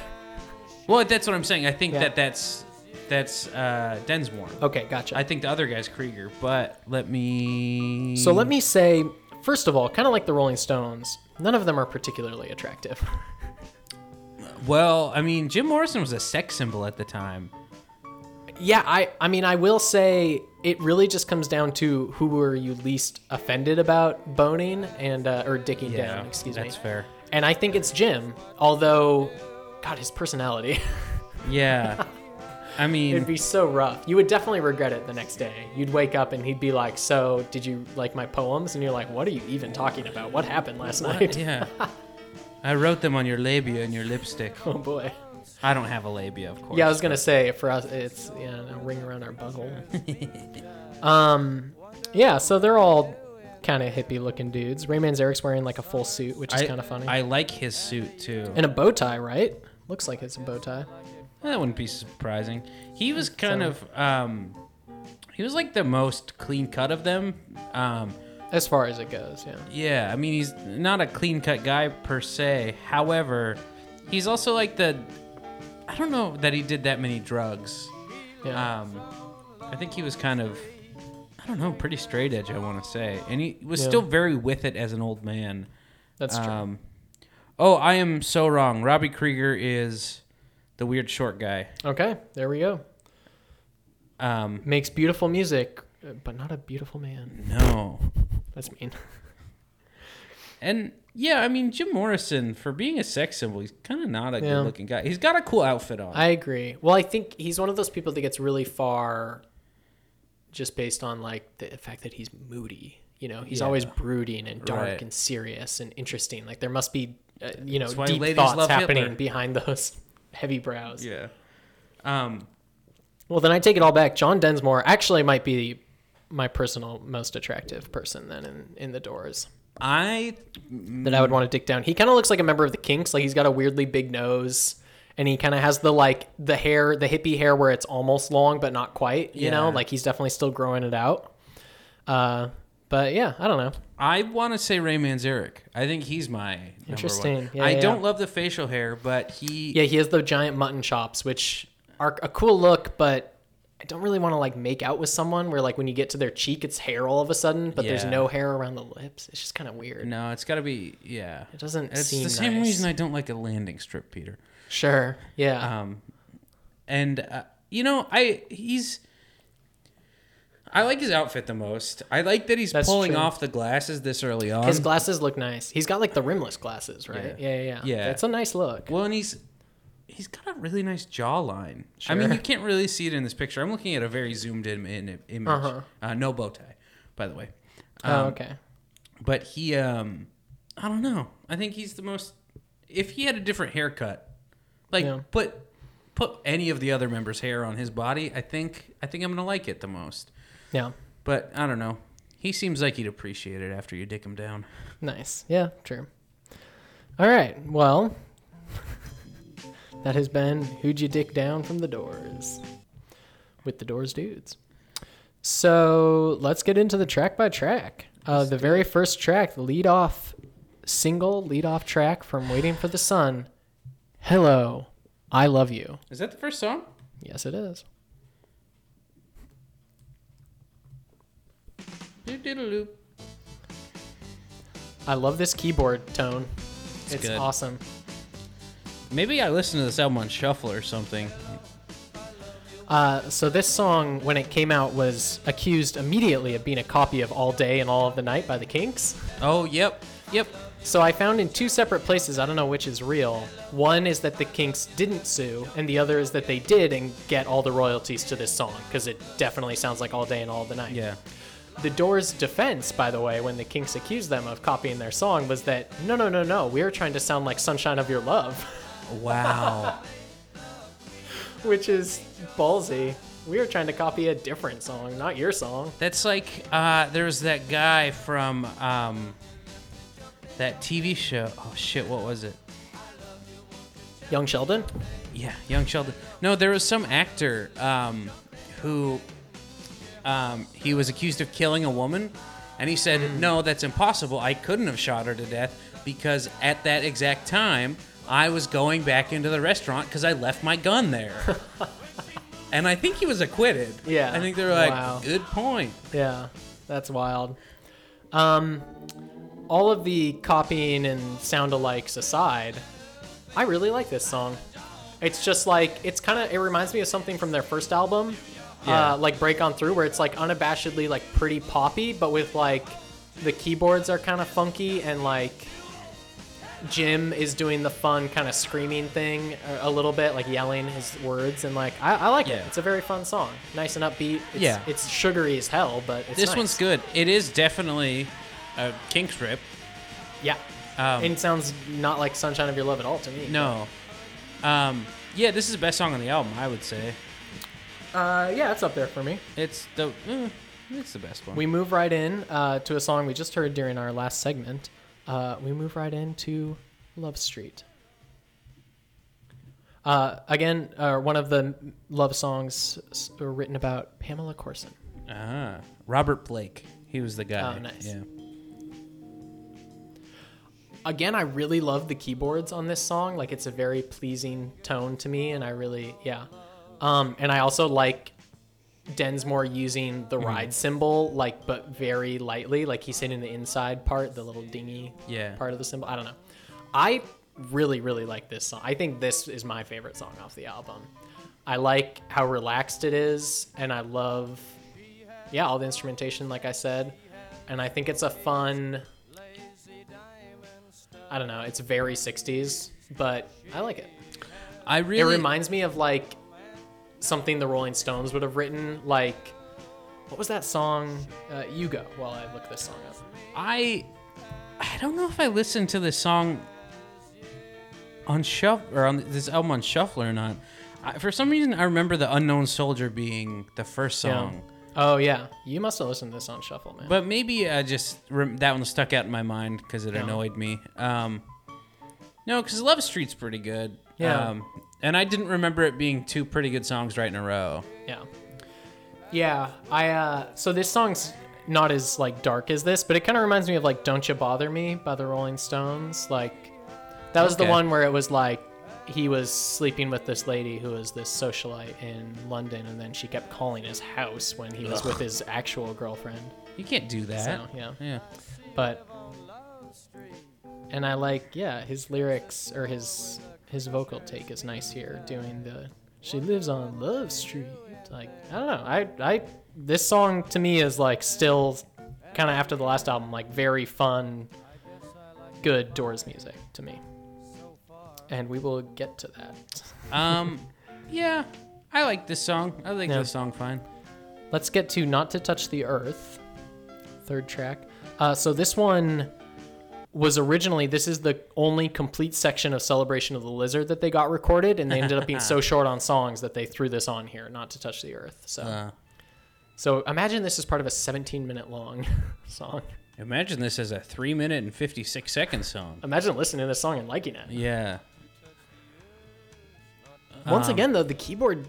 Well, that's what I'm saying. I think yeah. that that's that's uh, Densmore. Okay, gotcha. I think the other guy's Krieger, but let me. So let me say first of all, kind of like the Rolling Stones, none of them are particularly attractive. Well, I mean, Jim Morrison was a sex symbol at the time. Yeah, I I mean I will say it really just comes down to who were you least offended about boning and uh, or dicking down, excuse that's me. That's fair. And I think it's Jim, although God, his personality. Yeah. I mean, It'd be so rough. You would definitely regret it the next day. You'd wake up and he'd be like, "So, did you like my poems?" And you're like, "What are you even talking about? What happened last night?" yeah. I wrote them on your labia and your lipstick. oh boy. I don't have a labia, of course. Yeah, I was gonna say for us, it's yeah, a ring around our butthole. um, yeah. So they're all kind of hippie looking dudes. Ray Eric's wearing like a full suit, which is kind of funny, I like his suit too. and a bow tie, right? Looks like it's a bow tie. That wouldn't be surprising. He was kind of um he was like the most clean cut of them. Um As far as it goes, yeah. yeah, I mean he's not a clean cut guy per se. However, he's also like the I don't know that he did that many drugs. Yeah. Um I think he was kind of I don't know, pretty straight edge I want to say. And he was Yeah. still very with it as an old man. That's true. Um, oh, I am so wrong. Robbie Krieger is the weird short guy. Okay, there we go. Um, Makes beautiful music, but not a beautiful man. no. That's mean. And yeah, I mean Jim Morrison for being a sex symbol, he's kind of not a Yeah. good-looking guy. He's got a cool outfit on. I agree. Well, I think he's one of those people that gets really far just based on like the fact that he's moody. You know, he's Yeah. always brooding and dark Right. and serious and interesting. Like there must be, uh, you know, deep thoughts happening Hitler. behind those heavy brows. yeah. Um, Well, then I take it all back. John Densmore actually might be my personal most attractive person then in, in the Doors I that I would want to dick down. He kind of looks like a member of the Kinks. Like he's got a weirdly big nose. And he kind of has the like the hair, the hippie hair where it's almost long but not quite. You know, like he's definitely still growing it out. Uh, but yeah, I don't know. I want to say Ray Manzarek. I think he's my number one. Interesting. Yeah, I yeah, don't love the facial hair, but he Yeah, he has the giant mutton chops, which are a cool look, but I don't really want to like make out with someone where like when you get to their cheek, it's hair all of a sudden, but there's no hair around the lips. It's just kind of weird. No, it's got to be yeah. It doesn't It's seem the same nice. reason I don't like a landing strip, Peter. Sure. Yeah. Um, and uh, you know, I he's. I like his outfit the most. I like that he's That's pulling true. off the glasses this early on. His glasses look nice. He's got like the rimless glasses, right? Yeah. Yeah, yeah, yeah. Yeah. It's a nice look. well, and he's he's got a really nice jawline. I mean, you can't really see it in this picture. I'm looking at a very zoomed in, in image. Uh-huh. Uh, no bow tie, by the way. oh, Um, okay. But he, um, I don't know. I think he's the most. If he had a different haircut, like Yeah. put put any of the other members' hair on his body, I think I think I'm gonna like it the most. Yeah. But I don't know. He seems like he'd appreciate it after you dick him down. Nice. Yeah, true. All right. Well, that has been Who'd You Dick Down from the Doors with the Doors dudes. So let's get into the track by track. Uh, the very first track, the lead off single, lead off track from Waiting for the Sun Hello, I Love You. Is that the first song? Yes, it is. Doodle-doo. I love this keyboard tone. It's, good. awesome. Maybe I listened to this album on shuffle or something. Uh, so this song, when it came out, was accused immediately of being a copy of "All Day and All of the Night" by the Kinks. Oh, yep, yep. So I found in two separate places. I don't know which is real. One is that the Kinks didn't sue, and the other is that they did and get all the royalties to this song because it definitely sounds like "All Day and All of the Night." Yeah. The Doors' defense, by the way, when the Kinks accused them of copying their song, was that no, no, no, no, we are trying to sound like "Sunshine of Your Love," Wow. which is ballsy. We were trying to copy a different song, not your song. That's like uh, there's that guy from um, that TV show. Oh shit, what was it? Young Sheldon. Yeah, Young Sheldon. No, there was some actor um, who um, he was accused of killing a woman, and he said, Hmm. "No, that's impossible. I couldn't have shot her to death because at that exact time I was going back into the restaurant because I left my gun there." and I think he was acquitted. Yeah. I think they were like, Wow. "Good point." Yeah, that's wild. Um, all of the copying and sound alikes aside, I really like this song. It's just like it's kind of it reminds me of something from their first album, Yeah. uh, like Break On Through, where it's like unabashedly like pretty poppy, but with like the keyboards are kind of funky and like Jim is doing the fun kind of screaming thing a, a little bit, like yelling his words, and like I, I like Yeah. it. It's a very fun song, nice and upbeat. It's, Yeah. it's sugary as hell, but it's This nice. one's good. It is definitely a Kinks rip. Yeah. Um, and it sounds not like Sunshine of Your Love at all to me. No. Um, yeah, this is the best song on the album, I would say. Uh, yeah, it's up there for me. It's the eh, it's the best one. We move right in uh, to a song we just heard during our last segment. Uh, we move right into Love Street. Uh, again, uh, one of the love songs s- written about Pamela Courson. ah, Robert Blake. He was the guy. Oh, nice. Yeah. Again, I really love the keyboards on this song. Like, it's a very pleasing tone to me, and I really, yeah. Um, and I also like Densmore using the ride cymbal, like, but very lightly. Like, he's hitting the inside part, the little dingy Yeah. part of the cymbal. I don't know. I really, really like this song. I think this is my favorite song off the album. I like how relaxed it is, and I love, yeah, all the instrumentation, like I said. And I think it's a fun, I don't know, it's very 60s, but I like it. I really It reminds me of like something the Rolling Stones would have written. Like, what was that song? Uh, you go while I look this song up. I I don't know if I listened to this song on shuffle or on this album on shuffle or not. I, for some reason, I remember the Unknown Soldier being the first Yeah. song, Oh yeah, you must have listened to this on shuffle, man. but maybe I just rem- that one stuck out in my mind because it Yeah. annoyed me. Um, no, because Love Street's pretty good. Yeah. Um, and I didn't remember it being two pretty good songs right in a row. yeah, yeah. I uh, so this song's not as like dark as this, but it kind of reminds me of like "Don't You Bother Me" by the Rolling Stones. Like that was the one where it was like he was sleeping with this lady who was this socialite in London, and then she kept calling his house when he was with his actual girlfriend. You can't do that. So yeah. Yeah. but and I like yeah his lyrics or his his vocal take is nice here doing the she lives on Love Street like I don't know I I this song to me is like still kind of after the last album like very fun good Doors music to me and we will get to that Um, yeah, I like this song. I like Yeah. this song fine. Let's get to Not to Touch the Earth, third track. Uh, so this one was originally this is the only complete section of Celebration of the Lizard that they got recorded, and they ended up being so short on songs that they threw this on here, Not to Touch the Earth. So, Uh, so imagine this is part of a 17 minute long song. imagine this as a three minute and fifty six second song. Imagine listening to this song and liking it. Yeah. Once Um, again, though, the keyboard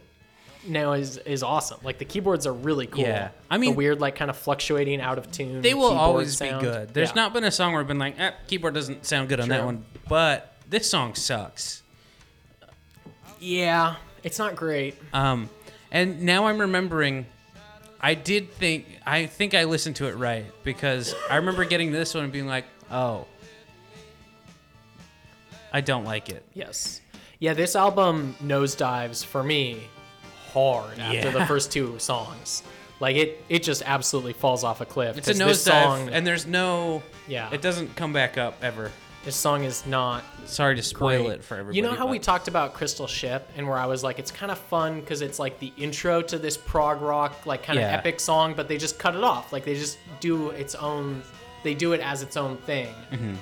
now is is awesome. Like the keyboards are really cool. Yeah. I the mean- weird like kind of fluctuating out of tune. They will always sound. be good. There's Yeah. not been a song where I've been like, eh, keyboard doesn't sound good on that one, but this song sucks. Yeah, it's not great. Um, and now I'm remembering, I did think, I think I listened to it right because I remember getting this one and being like, oh, I don't like it. Yes. Yeah, this album nosedives for me hard after Yeah. the first two songs. Like it, it just absolutely falls off a cliff. It's a nosedive, song, and there's no, Yeah. it doesn't come back up ever. this song is not Sorry to spoil great. it for everybody. You know how we talked about Crystal Ship, and where I was like, it's kind of fun because it's like the intro to this prog rock, like kind of Yeah. epic song, but they just cut it off. Like they just do its own, they do it as its own thing. Mm-hmm.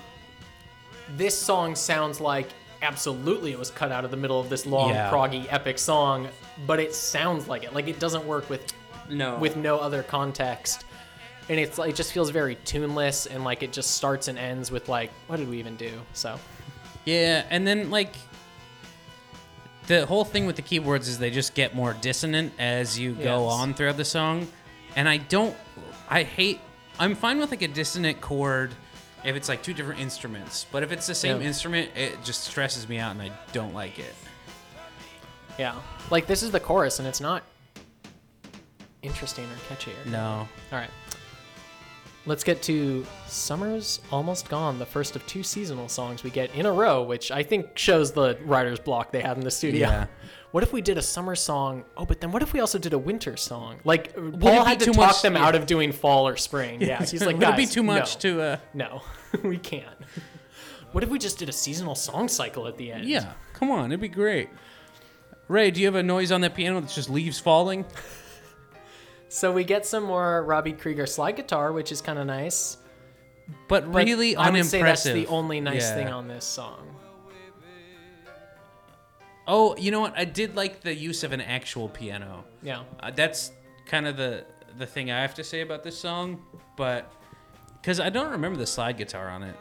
This song sounds like absolutely it was cut out of the middle of this long Yeah. proggy epic song, but it sounds like it. Like it doesn't work with no with no other context. And it's like it just feels very tuneless and like it just starts and ends with like what did we even do? So Yeah, and then like the whole thing with the keyboards is they just get more dissonant as you go Yes. on throughout the song. And I don't I hate I'm fine with like a dissonant chord if it's like two different instruments, but if it's the same Yeah. instrument, it just stresses me out and I don't like it. Yeah. Like this is the chorus and it's not interesting or catchy. Or, No. All right. Let's get to Summer's Almost Gone, the first of two seasonal songs we get in a row, which I think shows the writer's block they had in the studio. Yeah. What if we did a summer song? Oh, but then what if we also did a winter song? Like it Paul had to talk much- them yeah. out of doing fall or spring. Yeah, he's like, Would it be too much no, to uh No, we can't. What if we just did a seasonal song cycle at the end? Yeah, come on, it'd be great. Ray, do you have a noise on that piano that's just leaves falling? So we get some more Robbie Krieger slide guitar, which is kind of nice. But, But really I would say that's the only nice Yeah. thing on this song. Oh, you know what? I did like the use of an actual piano. Yeah. Uh, that's kind of the the thing I have to say about this song, but because I don't remember the slide guitar on it.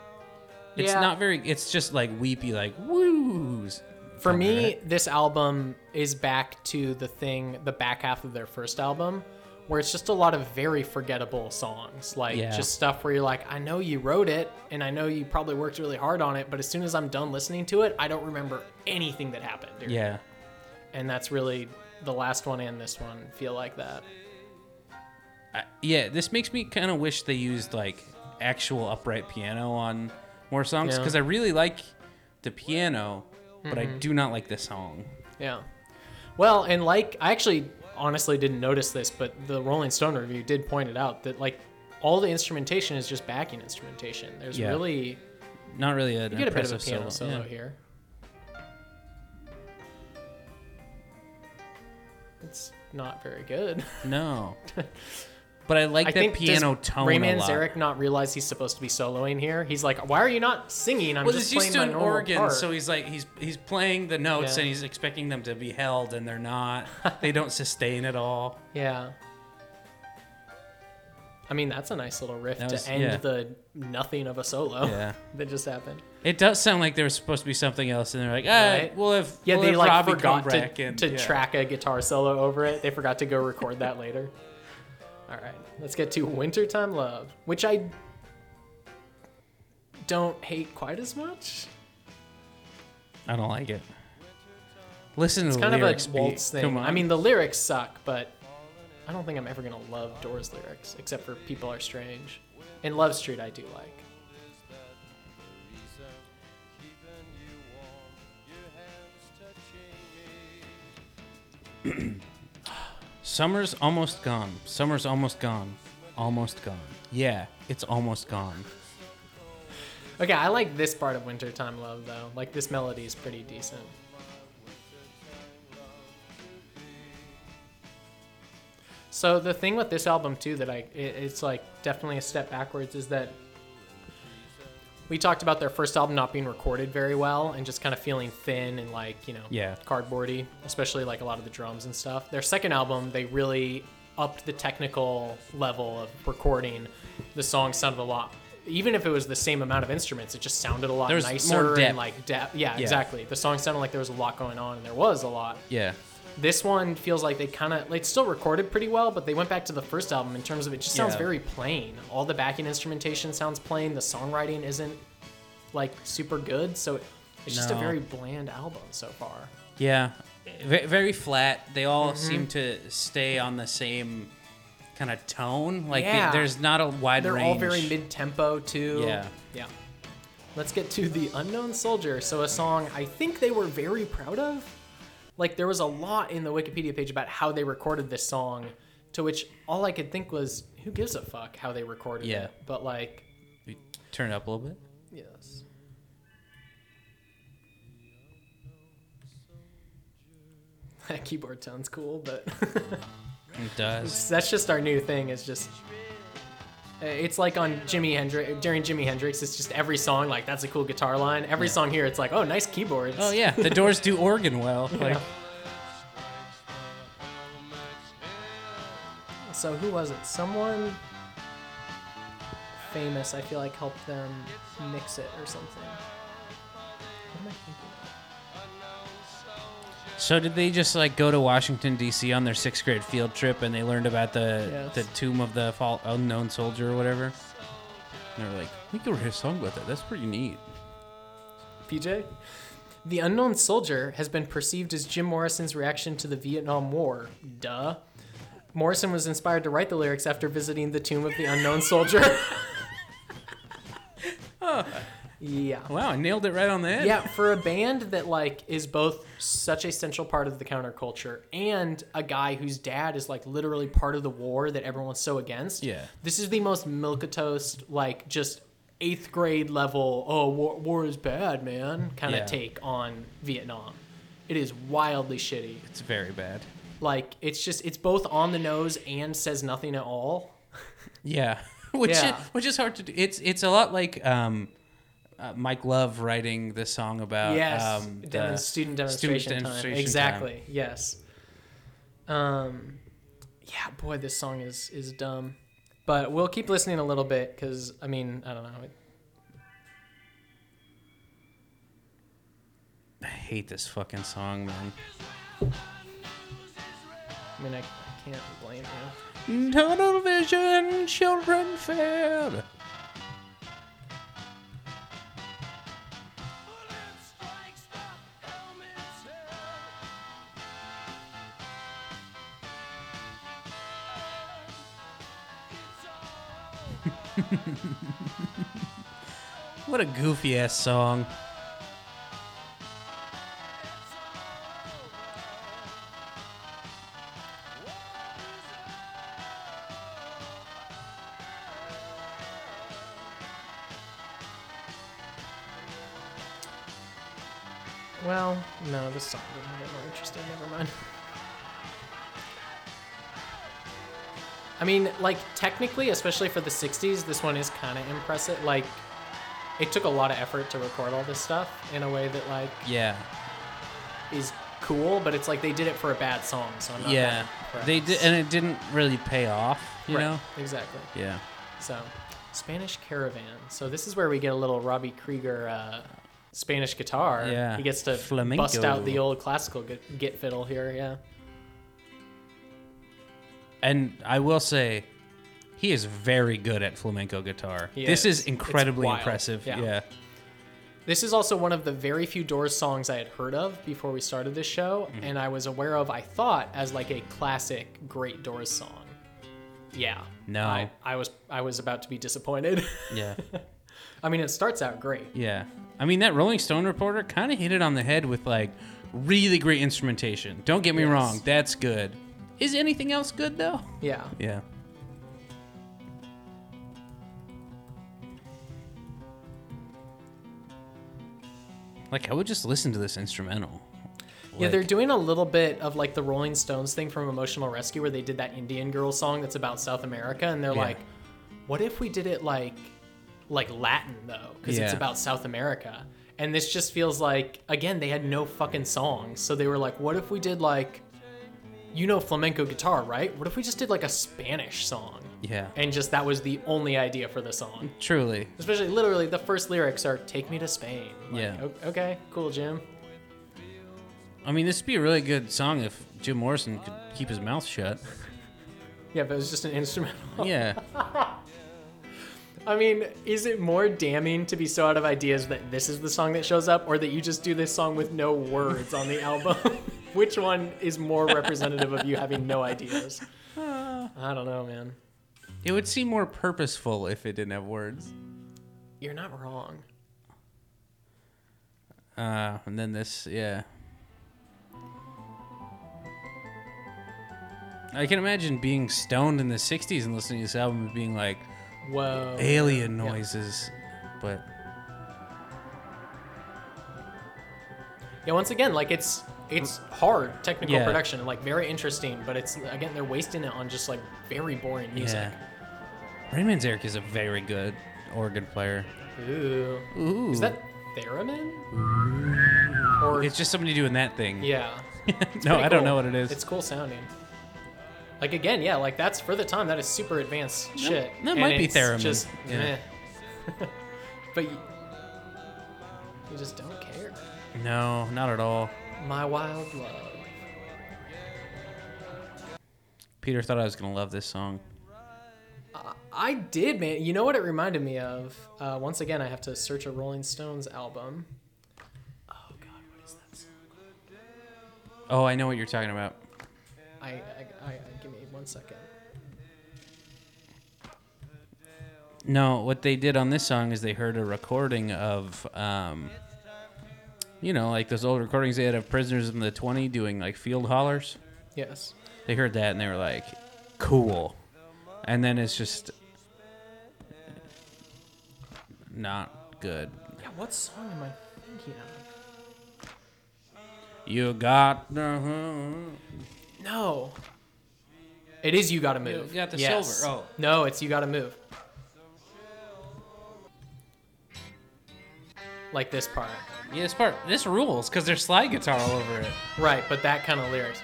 It's Yeah. not very. It's just like weepy, like woos. For me, this album is back to the thing, the back half of their first album, where it's just a lot of very forgettable songs. Like, Yeah. just stuff where you're like, I know you wrote it, and I know you probably worked really hard on it, but as soon as I'm done listening to it, I don't remember anything that happened. yeah, And that's really the last one and this one feel like that. I, yeah. This makes me kind of wish they used like actual upright piano on more songs Yeah. because I really like the piano, but I Mm-hmm. do not like the song. Yeah. Well, and like I actually honestly didn't notice this, but the Rolling Stone review did point it out that like all the instrumentation is just backing instrumentation. There's Yeah. really Not really an you get a bit of a impressive piano solo, yeah. here. It's not very good. No. But I like I that think piano does tone Ray a lot. Manzarek not realize he's supposed to be soloing here? He's like, "Why are you not singing? I'm well, just he's used playing to my an normal organ, part." so he's like he's he's playing the notes Yeah. and he's expecting them to be held, and they're not. they don't sustain at all. Yeah. I mean, that's a nice little riff That was- to end yeah. the nothing of a solo Yeah. that just happened. It does sound like there was supposed to be something else, and they're like, ah, Right. we'll have Yeah, we'll they have like Robbie forgot to, back and, to yeah. track a guitar solo over it. They forgot to go record that later. All right, let's get to Wintertime Love, which I don't hate quite as much. I don't like it. Listen It's to kind the of lyrics, a Pete. waltz thing. I mean, the lyrics suck, but I don't think I'm ever gonna love Doors lyrics, except for People Are Strange. And Love Street, I do like. Summer's almost gone. Summer's almost gone. Almost gone. Yeah, it's almost gone. Okay, I like this part of Wintertime Love though. Like this melody is pretty decent. So the thing with this album too that I it, it's like definitely a step backwards is that we talked about their first album not being recorded very well and just kind of feeling thin and like you know Yeah. cardboardy, especially like a lot of the drums and stuff. Their second album they really upped the technical level of recording. The song sounded a lot. Even if it was the same amount of instruments, it just sounded a lot There was nicer more depth. and like depth. Yeah, Yeah. exactly. The song sounded like there was a lot going on, and there was a lot. Yeah. This one feels like they kind of like still recorded pretty well, but they went back to the first album in terms of it just sounds Yeah. very plain. All the backing instrumentation sounds plain. The songwriting isn't like super good, so it's just a very bland album so far. Yeah. V- very flat. They all Mm-hmm. seem to stay on the same kind of tone. Like they- Yeah. there's not a wide range. They're all very mid-tempo too. Yeah. Yeah. Let's get to the Unknown Soldier. So a song I think they were very proud of. Like there was a lot in the Wikipedia page about how they recorded this song, to which all I could think was, who gives a fuck how they recorded Yeah. it? But like, Turn it up a little bit. yes. That keyboard sounds cool, but It does. that's just our new thing. Is just Uh, it's like on Jimi Hendrix during Jimi Hendrix. It's just every song like that's a cool guitar line. Every song here, it's like oh nice keyboards. Oh yeah, the Doors do organ well. Like Yeah. So who was it? Someone famous. I feel like helped them mix it or something. What am I thinking? So did they just like go to Washington D.C. on their sixth grade field trip and they learned about the Yes. the tomb of the fall, unknown soldier or whatever? And they were like, we could write a song about that. That's pretty neat. PJ? The unknown soldier has been perceived as Jim Morrison's reaction to the Vietnam War. Duh. Morrison was inspired to write the lyrics after visiting the tomb of the unknown soldier. Yeah. Wow, I nailed it right on the head. Yeah, for a band that like is both such a central part of the counterculture and a guy whose dad is like literally part of the war that everyone's so against. Yeah. This is the most milquetoast, like just eighth grade level, oh war, war is bad, man, kind of Yeah. take on Vietnam. It is wildly shitty. It's very bad. Like it's just it's both on the nose and says nothing at all. Yeah, which Yeah. Is, which is hard to do. It's it's a lot like um, uh, Mike Love writing the song about yes, um, Demon- the student demonstration, demonstration time. time. Exactly. Yes. Um, yeah, boy, this song is is dumb, but we'll keep listening a little bit because I mean I don't know. It, I hate this fucking song, man. I mean I, I can't blame you. Tunnel vision, children fed. what a goofy ass song. Well, no, this song I mean, like technically, especially for the '60s, this one is kind of impressive. Like, it took a lot of effort to record all this stuff in a way that like Yeah. is cool, but it's like they did it for a bad song, so I'm not. Yeah. They did, and it didn't really pay off. You Right, know. exactly. Yeah. So, Spanish Caravan. So this is where we get a little Robbie Krieger uh, Spanish guitar. Yeah, He gets to flamenco. bust out the old classical git, git fiddle here. Yeah. And I will say, he is very good at flamenco guitar. He this is. is incredibly impressive. Yeah. Yeah. This is also one of the very few Doors songs I had heard of before we started this show, Mm-hmm. and I was aware of, I thought, as like a classic great Doors song. Yeah. No. I, I was I was about to be disappointed. Yeah. I mean, it starts out great. Yeah. I mean, that Rolling Stone reporter kind of hit it on the head with like really great instrumentation. Don't get me Yes. wrong, that's good. Is anything else good though? Yeah. Yeah. Like I would just listen to this instrumental. Yeah, they're doing a little bit of like the Rolling Stones thing from Emotional Rescue where they did that Indian girl song that's about South America and they're Yeah. like, what if we did it like like Latin though because it's about South America. And this just feels like again they had no fucking songs. So they were like, what if we did like you know flamenco guitar, right? What if we just did like a Spanish song? Yeah. And just that was the only idea for the song. Truly. Especially literally the first lyrics are take me to Spain. Like, Yeah. Okay, cool, Jim. I mean, this would be a really good song if Jim Morrison could keep his mouth shut. Yeah, but it was just an instrumental. Yeah. I mean, is it more damning to be so out of ideas that this is the song that shows up, or that you just do this song with no words on the album? Which one is more representative of you having no ideas? I don't know, man. It would seem more purposeful if it didn't have words. You're not wrong. Uh, and then this, yeah. I can imagine being stoned in the 60s and listening to this album and being like, Whoa. alien Yeah. noises. But Yeah, once again, like it's it's hard technical Yeah. production, like very interesting, but it's again they're wasting it on just like very boring music. yeah. Ray Manzarek is a very good organ player. Ooh. Ooh. Is that theremin? Or It's just somebody doing that thing. yeah. no, I don't know what it is. It's cool sounding. Like again, yeah, like that's for the time that is super advanced shit. that And might be theremin. Just, Yeah. meh. but you, you just don't care. no, not at all. My wild love. Peter thought I was going to love this song. I did, man. You know what it reminded me of? Uh, once again, I have to search a Rolling Stones album. Oh God, what is that song? Oh, I know what you're talking about. I, I, I, I give me one second. No, what they did on this song is they heard a recording of, um, you know, like those old recordings they had of prisoners in the 20 doing like field hollers. Yes. They heard that and they were like, cool. And then it's just not good. Yeah. What song am I thinking of? You got the. No. It is you gotta move. You got the Yes. silver. Oh. No, it's you gotta move. Like this part. Yeah, this part, this rules because there's slide guitar all over it. Right, but that kind of lyrics.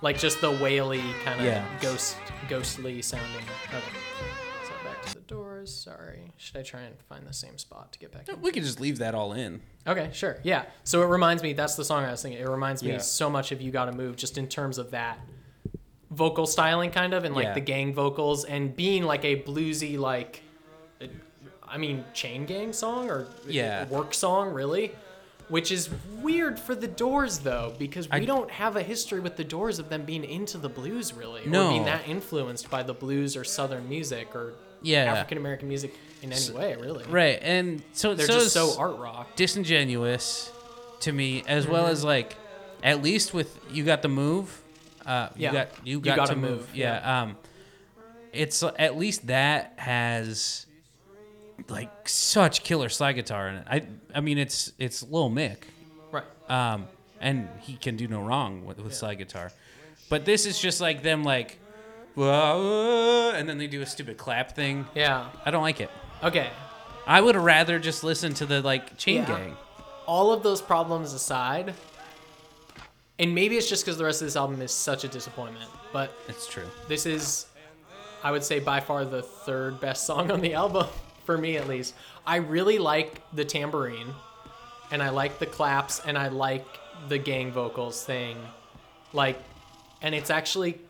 Like just the waily kind of Yeah. ghost ghostly sounding. Okay. So back to the doors. Sorry. Should I try and find the same spot to get back in? We could just leave that all in. Okay, sure. Yeah. So it reminds me that's the song I was thinking. It reminds me Yeah. so much of You Gotta Move just in terms of that vocal styling kind of and like Yeah. the gang vocals and being like a bluesy like I mean chain gang song or Yeah. work song really which is weird for the Doors though because we I- don't have a history with the Doors of them being into the blues really or being that influenced by the blues or southern music or Yeah. African American music in any way really. Right, and so They're so just so art rock. disingenuous to me, as well as like, at least with you got the move. Uh, Yeah. you got you You got Gotta move. Move, Yeah. Um, it's at least that has like such killer slide guitar in it. I I mean it's it's Lil Mick. Right. Um, and he can do no wrong with, with slide guitar. But this is just like them like, "Whoa," and then they do a stupid clap thing. Yeah. I don't like it. Okay. I would rather just listen to the like chain Yeah. gang. All of those problems aside, and maybe it's just because the rest of this album is such a disappointment, but It's true. this is, I would say, by far the third best song on the album, for me at least. I really like the tambourine, and I like the claps, and I like the gang vocals thing. Like, and it's actually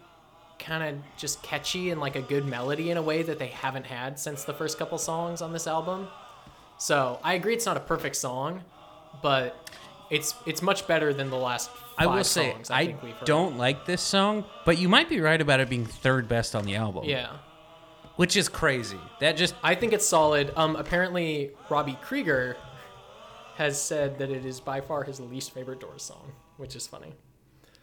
kind of just catchy and like a good melody in a way that they haven't had since the first couple songs on this album. So I agree it's not a perfect song, but it's it's much better than the last I will say songs I, think we've heard. don't like this song, but you might be right about it being third best on the album. Yeah. Which is crazy. That just I think it's solid. Um, apparently, Robbie Krieger has said that it is by far his least favorite Doors song, which is funny.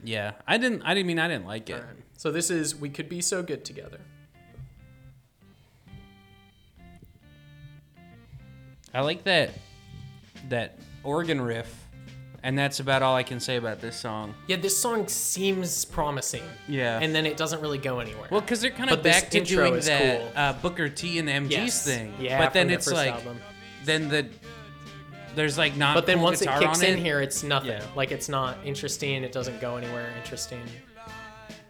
yeah. I didn't. I didn't mean I didn't like it. So this is "We Could Be So Good Together." I like that that organ riff, and that's about all I can say about this song. Yeah, this song seems promising. Yeah. and then it doesn't really go anywhere. Well, because they're kind of back to doing that cool. uh, Booker T and the MGs Yes. thing. Yeah, but then it's like album. then the there's like not. but then cool once it kicks on in it. here, it's nothing. Yeah. Like it's not interesting. It doesn't go anywhere interesting.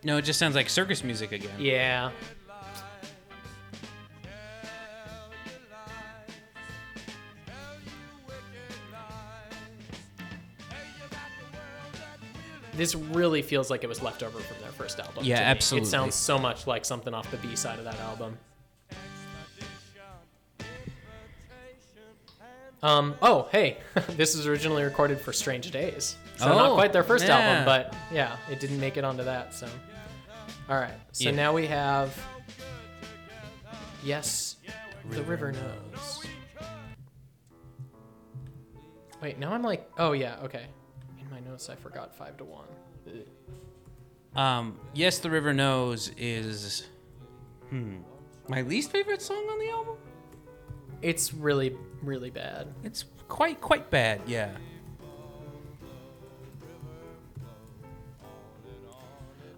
no, it just sounds like circus music again. Yeah. This really feels like it was left over from their first album. Yeah, absolutely. It sounds so much like something off the B side of that album. Um, oh, hey, this was originally recorded for Strange Days. So not Oh, quite their first yeah. album, but yeah, it didn't make it onto that, so. All right. So Yeah. now we have Yes, the river knows. Wait, now I'm like, oh yeah, okay. My notes, I forgot five to one. Ugh. Um, yes, the river knows is hmm my least favorite song on the album. It's really, really bad. It's quite quite bad. Yeah.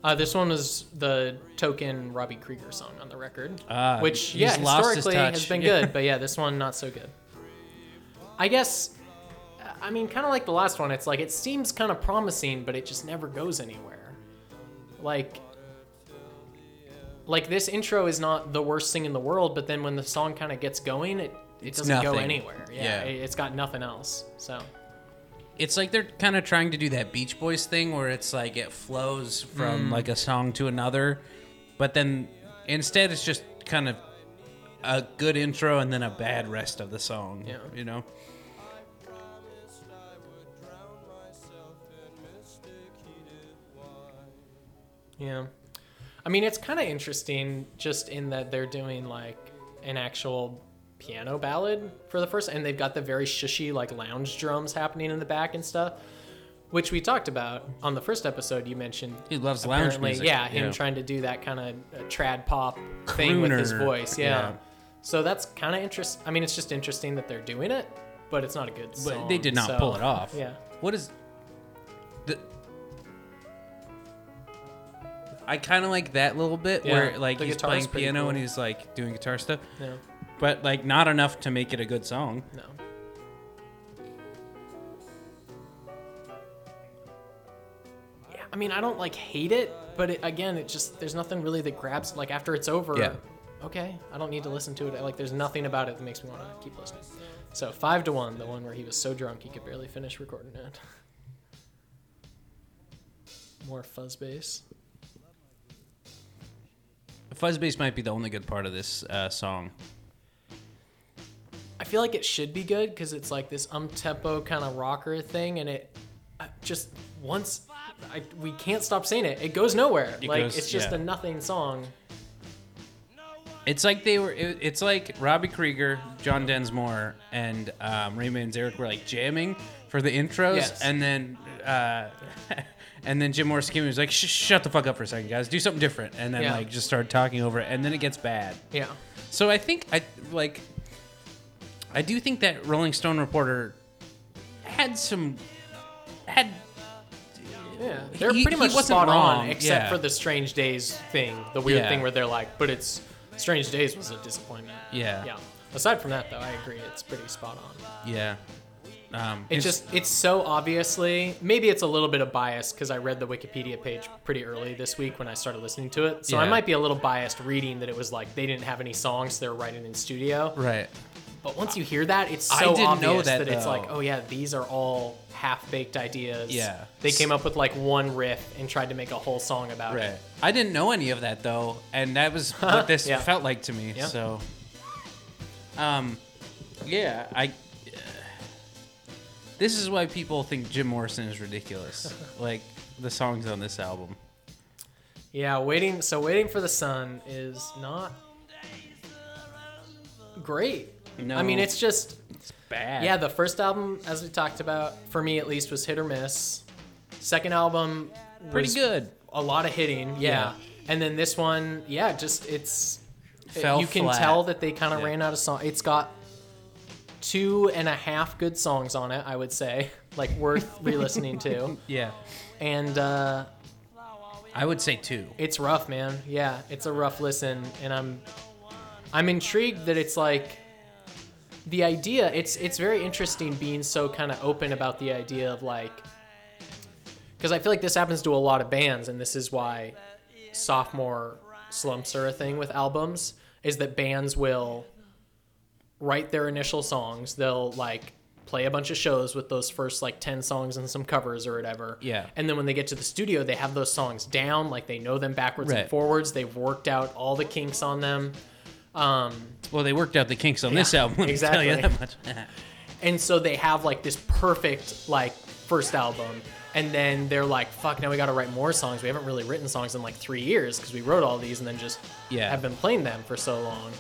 Uh, this one was the token Robbie Krieger song on the record, Ah, which yeah, historically has been Yeah. good, but yeah, this one not so good. I guess, I mean, kind of like the last one. It's like it seems kind of promising, but it just never goes anywhere. Like, like this intro is not the worst thing in the world, but then when the song kind of gets going, it it It's doesn't go anywhere. Yeah, Yeah. It, it's got nothing else. So It's like they're kind of trying to do that Beach Boys thing where it's like it flows from mm. like a song to another, but then instead it's just kind of a good intro and then a bad rest of the song. Yeah. You know? Yeah. I mean, it's kind of interesting just in that they're doing like an actual piano ballad for the first, and they've got the very shushy like lounge drums happening in the back and stuff, which we talked about on the first episode. You mentioned He loves lounge music. yeah, him Yeah. trying to do that kind of uh, trad pop thing with his voice, yeah. yeah. So that's kind of interesting. I mean, it's just interesting that they're doing it, but it's not a good But they did not so- pull it off. Yeah. What is the I kind of like that little bit Yeah, where like he's playing piano and he's like doing guitar stuff, Yeah. but like not enough to make it a good song. No. Yeah, I mean, I don't like hate it, but it, again, it just there's nothing really that grabs. Like after it's over, Yeah. okay, I don't need to listen to it. Like there's nothing about it that makes me want to keep listening. So five to one, the one where he was so drunk he could barely finish recording it. More fuzz bass. Fuzz bass might be the only good part of this uh, song. I feel like it should be good because it's like this um tempo kind of rocker thing, and it uh, just once I, we can't stop saying it. It goes nowhere. It like goes- it's just yeah. a nothing song. It's like they were. It, it's like Robbie Krieger, John Densmore, and um, Ray Manzarek were like jamming for the intros, Yes. and then uh, and then Jim Morrison came and was like, Sh- "Shut the fuck up for a second, guys. Do something different." And then Yeah. like just started talking over it, and then it gets bad. Yeah. So I think I like. I do think that Rolling Stone reporter had some had Yeah, they're He- pretty he much wasn't spot wrong, on, except yeah. for the Strange Days thing, the weird Yeah. thing where they're like, but it's Strange Days was a disappointment. yeah Yeah. Aside from that, though, I agree, it's pretty spot on. yeah. Um, It it's- just it's so obviously maybe it's a little bit of bias because I read the Wikipedia page pretty early this week when I started listening to it. So I might be a little biased reading that it was like they didn't have any songs they were writing in studio. right. But once you hear that, it's so I didn't obvious know that, it's like, oh yeah, these are all half baked ideas. Yeah. They came up with like one riff and tried to make a whole song about Right. it. I didn't know any of that though, and that was what this Yeah. felt like to me. Yeah. So, um, yeah, I. this is why people think Jim Morrison is ridiculous. like the songs on this album. Yeah, waiting. So waiting for the sun is not great. No. I mean, it's just it's Bad. yeah. The first album, as we talked about, for me at least, was hit or miss. Second album, pretty good. A lot of hitting, yeah. Yeah. And then this one, yeah, just it's. Fell you can flat. tell that they kind of Yeah. ran out of song. It's got two and a half good songs on it, I would say, like worth re-listening to. Yeah. And uh, I would say two. it's rough, man. Yeah, it's a rough listen, and I'm I'm intrigued that it's like the idea. It's it's very interesting being so kind of open about the idea of like because I feel like this happens to a lot of bands, and this is why sophomore slumps are a thing with albums. Is that bands will write their initial songs, they'll like play a bunch of shows with those first like 10 songs and some covers or whatever. Yeah. And then when they get to the studio, they have those songs down, like they know them backwards and forwards. They've worked out all the kinks on them. Um, Well, they worked out the kinks on this album. Let me tell you exactly. that much. and so they have like this perfect like first album. And then they're like, fuck, now we got to write more songs. We haven't really written songs in like three years because we wrote all these and then just Yeah. have been playing them for so long.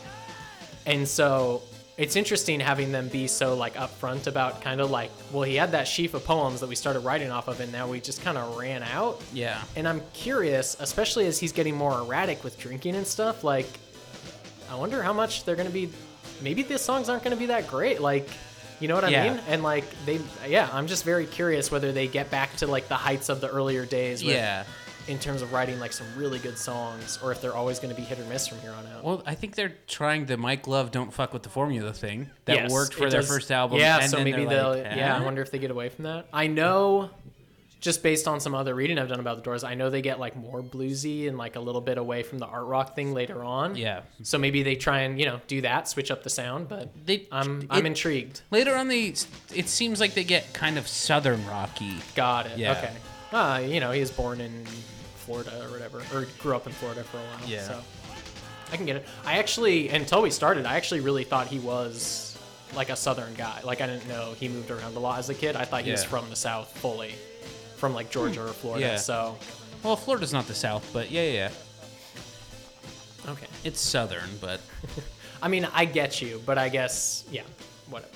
And so it's interesting having them be so like upfront about kind of like, well, he had that sheaf of poems that we started writing off of, and now we just kind of ran out. yeah. And I'm curious, especially as he's getting more erratic with drinking and stuff. Like, I wonder how much they're gonna be. Maybe the songs aren't gonna be that great. Like, you know what I Yeah. mean? And like they, yeah, I'm just very curious whether they get back to like the heights of the earlier days. With, Yeah. In terms of writing like some really good songs, or if they're always gonna be hit or miss from here on out. Well, I think they're trying the Mike Love "Don't Fuck with the Formula" thing that Yes, worked for it their does- first album. Yeah, and so then maybe they're they'll. like, Yeah, I "Eh." wonder if they get away from that. I know, just based on some other reading I've done about the Doors, I know they get like more bluesy and like a little bit away from the art rock thing later on. Yeah. So maybe they try and you know do that, switch up the sound. But They- I'm I'm it- intrigued. Later on, they it seems like they get kind of southern rocky. Got it. Yeah. Okay. Uh, you know, he was born in Florida or whatever, or grew up in Florida for a while. Yeah. So I can get it. I actually, until we started, I actually really thought he was like a Southern guy. Like I didn't know he moved around a lot as a kid. I thought he was Yeah. from the South fully, from like Georgia hmm. or Florida. Yeah. So Well, Florida's not the South, but yeah, yeah, yeah. okay. it's southern, but I mean, I get you, but I guess yeah, whatever.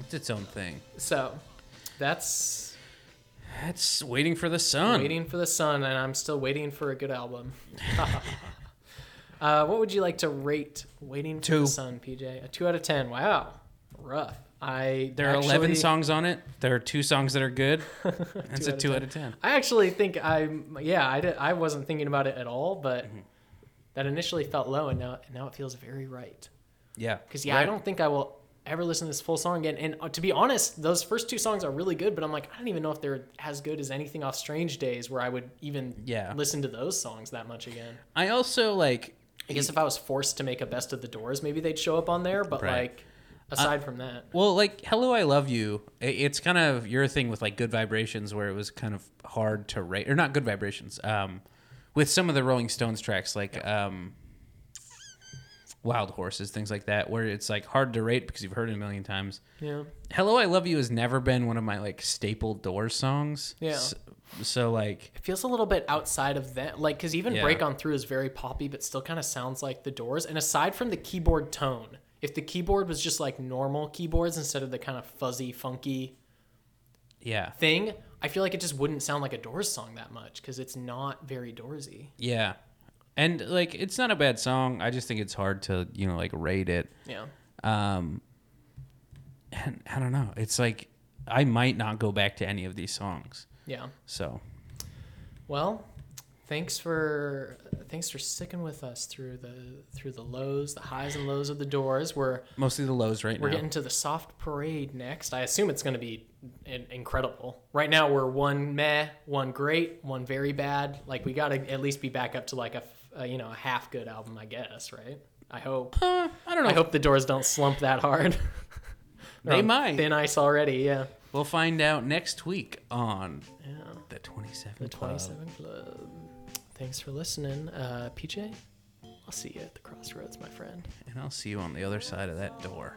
it's its own thing. So that's It's waiting for the sun. waiting for the sun, and I'm still waiting for a good album. uh, what would you like to rate "Waiting for Two. the Sun"? PJ, a two out of ten. Wow, rough. I There are actually- 11 songs on it. There are two songs that are good. It's a out of 2 out of 10. I actually think I'm. Yeah, I did, I wasn't thinking about it at all, but Mm-hmm. that initially felt low, and now now it feels very right. Yeah. Because yeah, I don't think I will ever listen to this full song again. And uh, to be honest, those first two songs are really good, but I'm like, I don't even know if they're as good as anything off Strange Days, where I would even Yeah. listen to those songs that much again. I also like I guess if I was forced to make a best of the Doors, maybe they'd show up on there. But Right. like, aside from that, Well, like "Hello, I Love You," it's kind of your thing with like "Good Vibrations," where it was kind of hard to rate, or not "Good Vibrations." Um, with some of the Rolling Stones tracks, like um, "Wild Horses," things like that, where it's like hard to rate because you've heard it a million times. yeah, "Hello, I Love You" has never been one of my like staple Doors songs. Yeah. So, so like, it feels a little bit outside of that. Like, because even Yeah. Break On Through is very poppy, but still kind of sounds like the Doors. And aside from the keyboard tone, if the keyboard was just like normal keyboards instead of the kind of fuzzy, funky yeah, thing, I feel like it just wouldn't sound like a Doors song that much because it's not very Doorsy. yeah, and like it's not a bad song. I just think it's hard to you know like rate it. Yeah. um and i don't know it's like I might not go back to any of these songs. Yeah. So Well, thanks for thanks for sticking with us through the through the lows, the highs and lows of the doors. We're mostly the lows right now. we're getting to the soft parade next. I assume it's going to be in- incredible. Right now we're one meh, one great, one very bad. Like we got to at least be back up to like a, a, you know a half good album, I guess. Right? I hope. Uh, I don't know. I hope the doors don't slump that hard. They're on might. Thin ice already. Yeah. We'll find out next week on Yeah. the 27 The Club. 27 Club. Thanks for listening. Uh, PJ, I'll see you at the crossroads, my friend. And I'll see you on the other side of that door.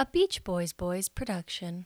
A Beach Boys Boys production.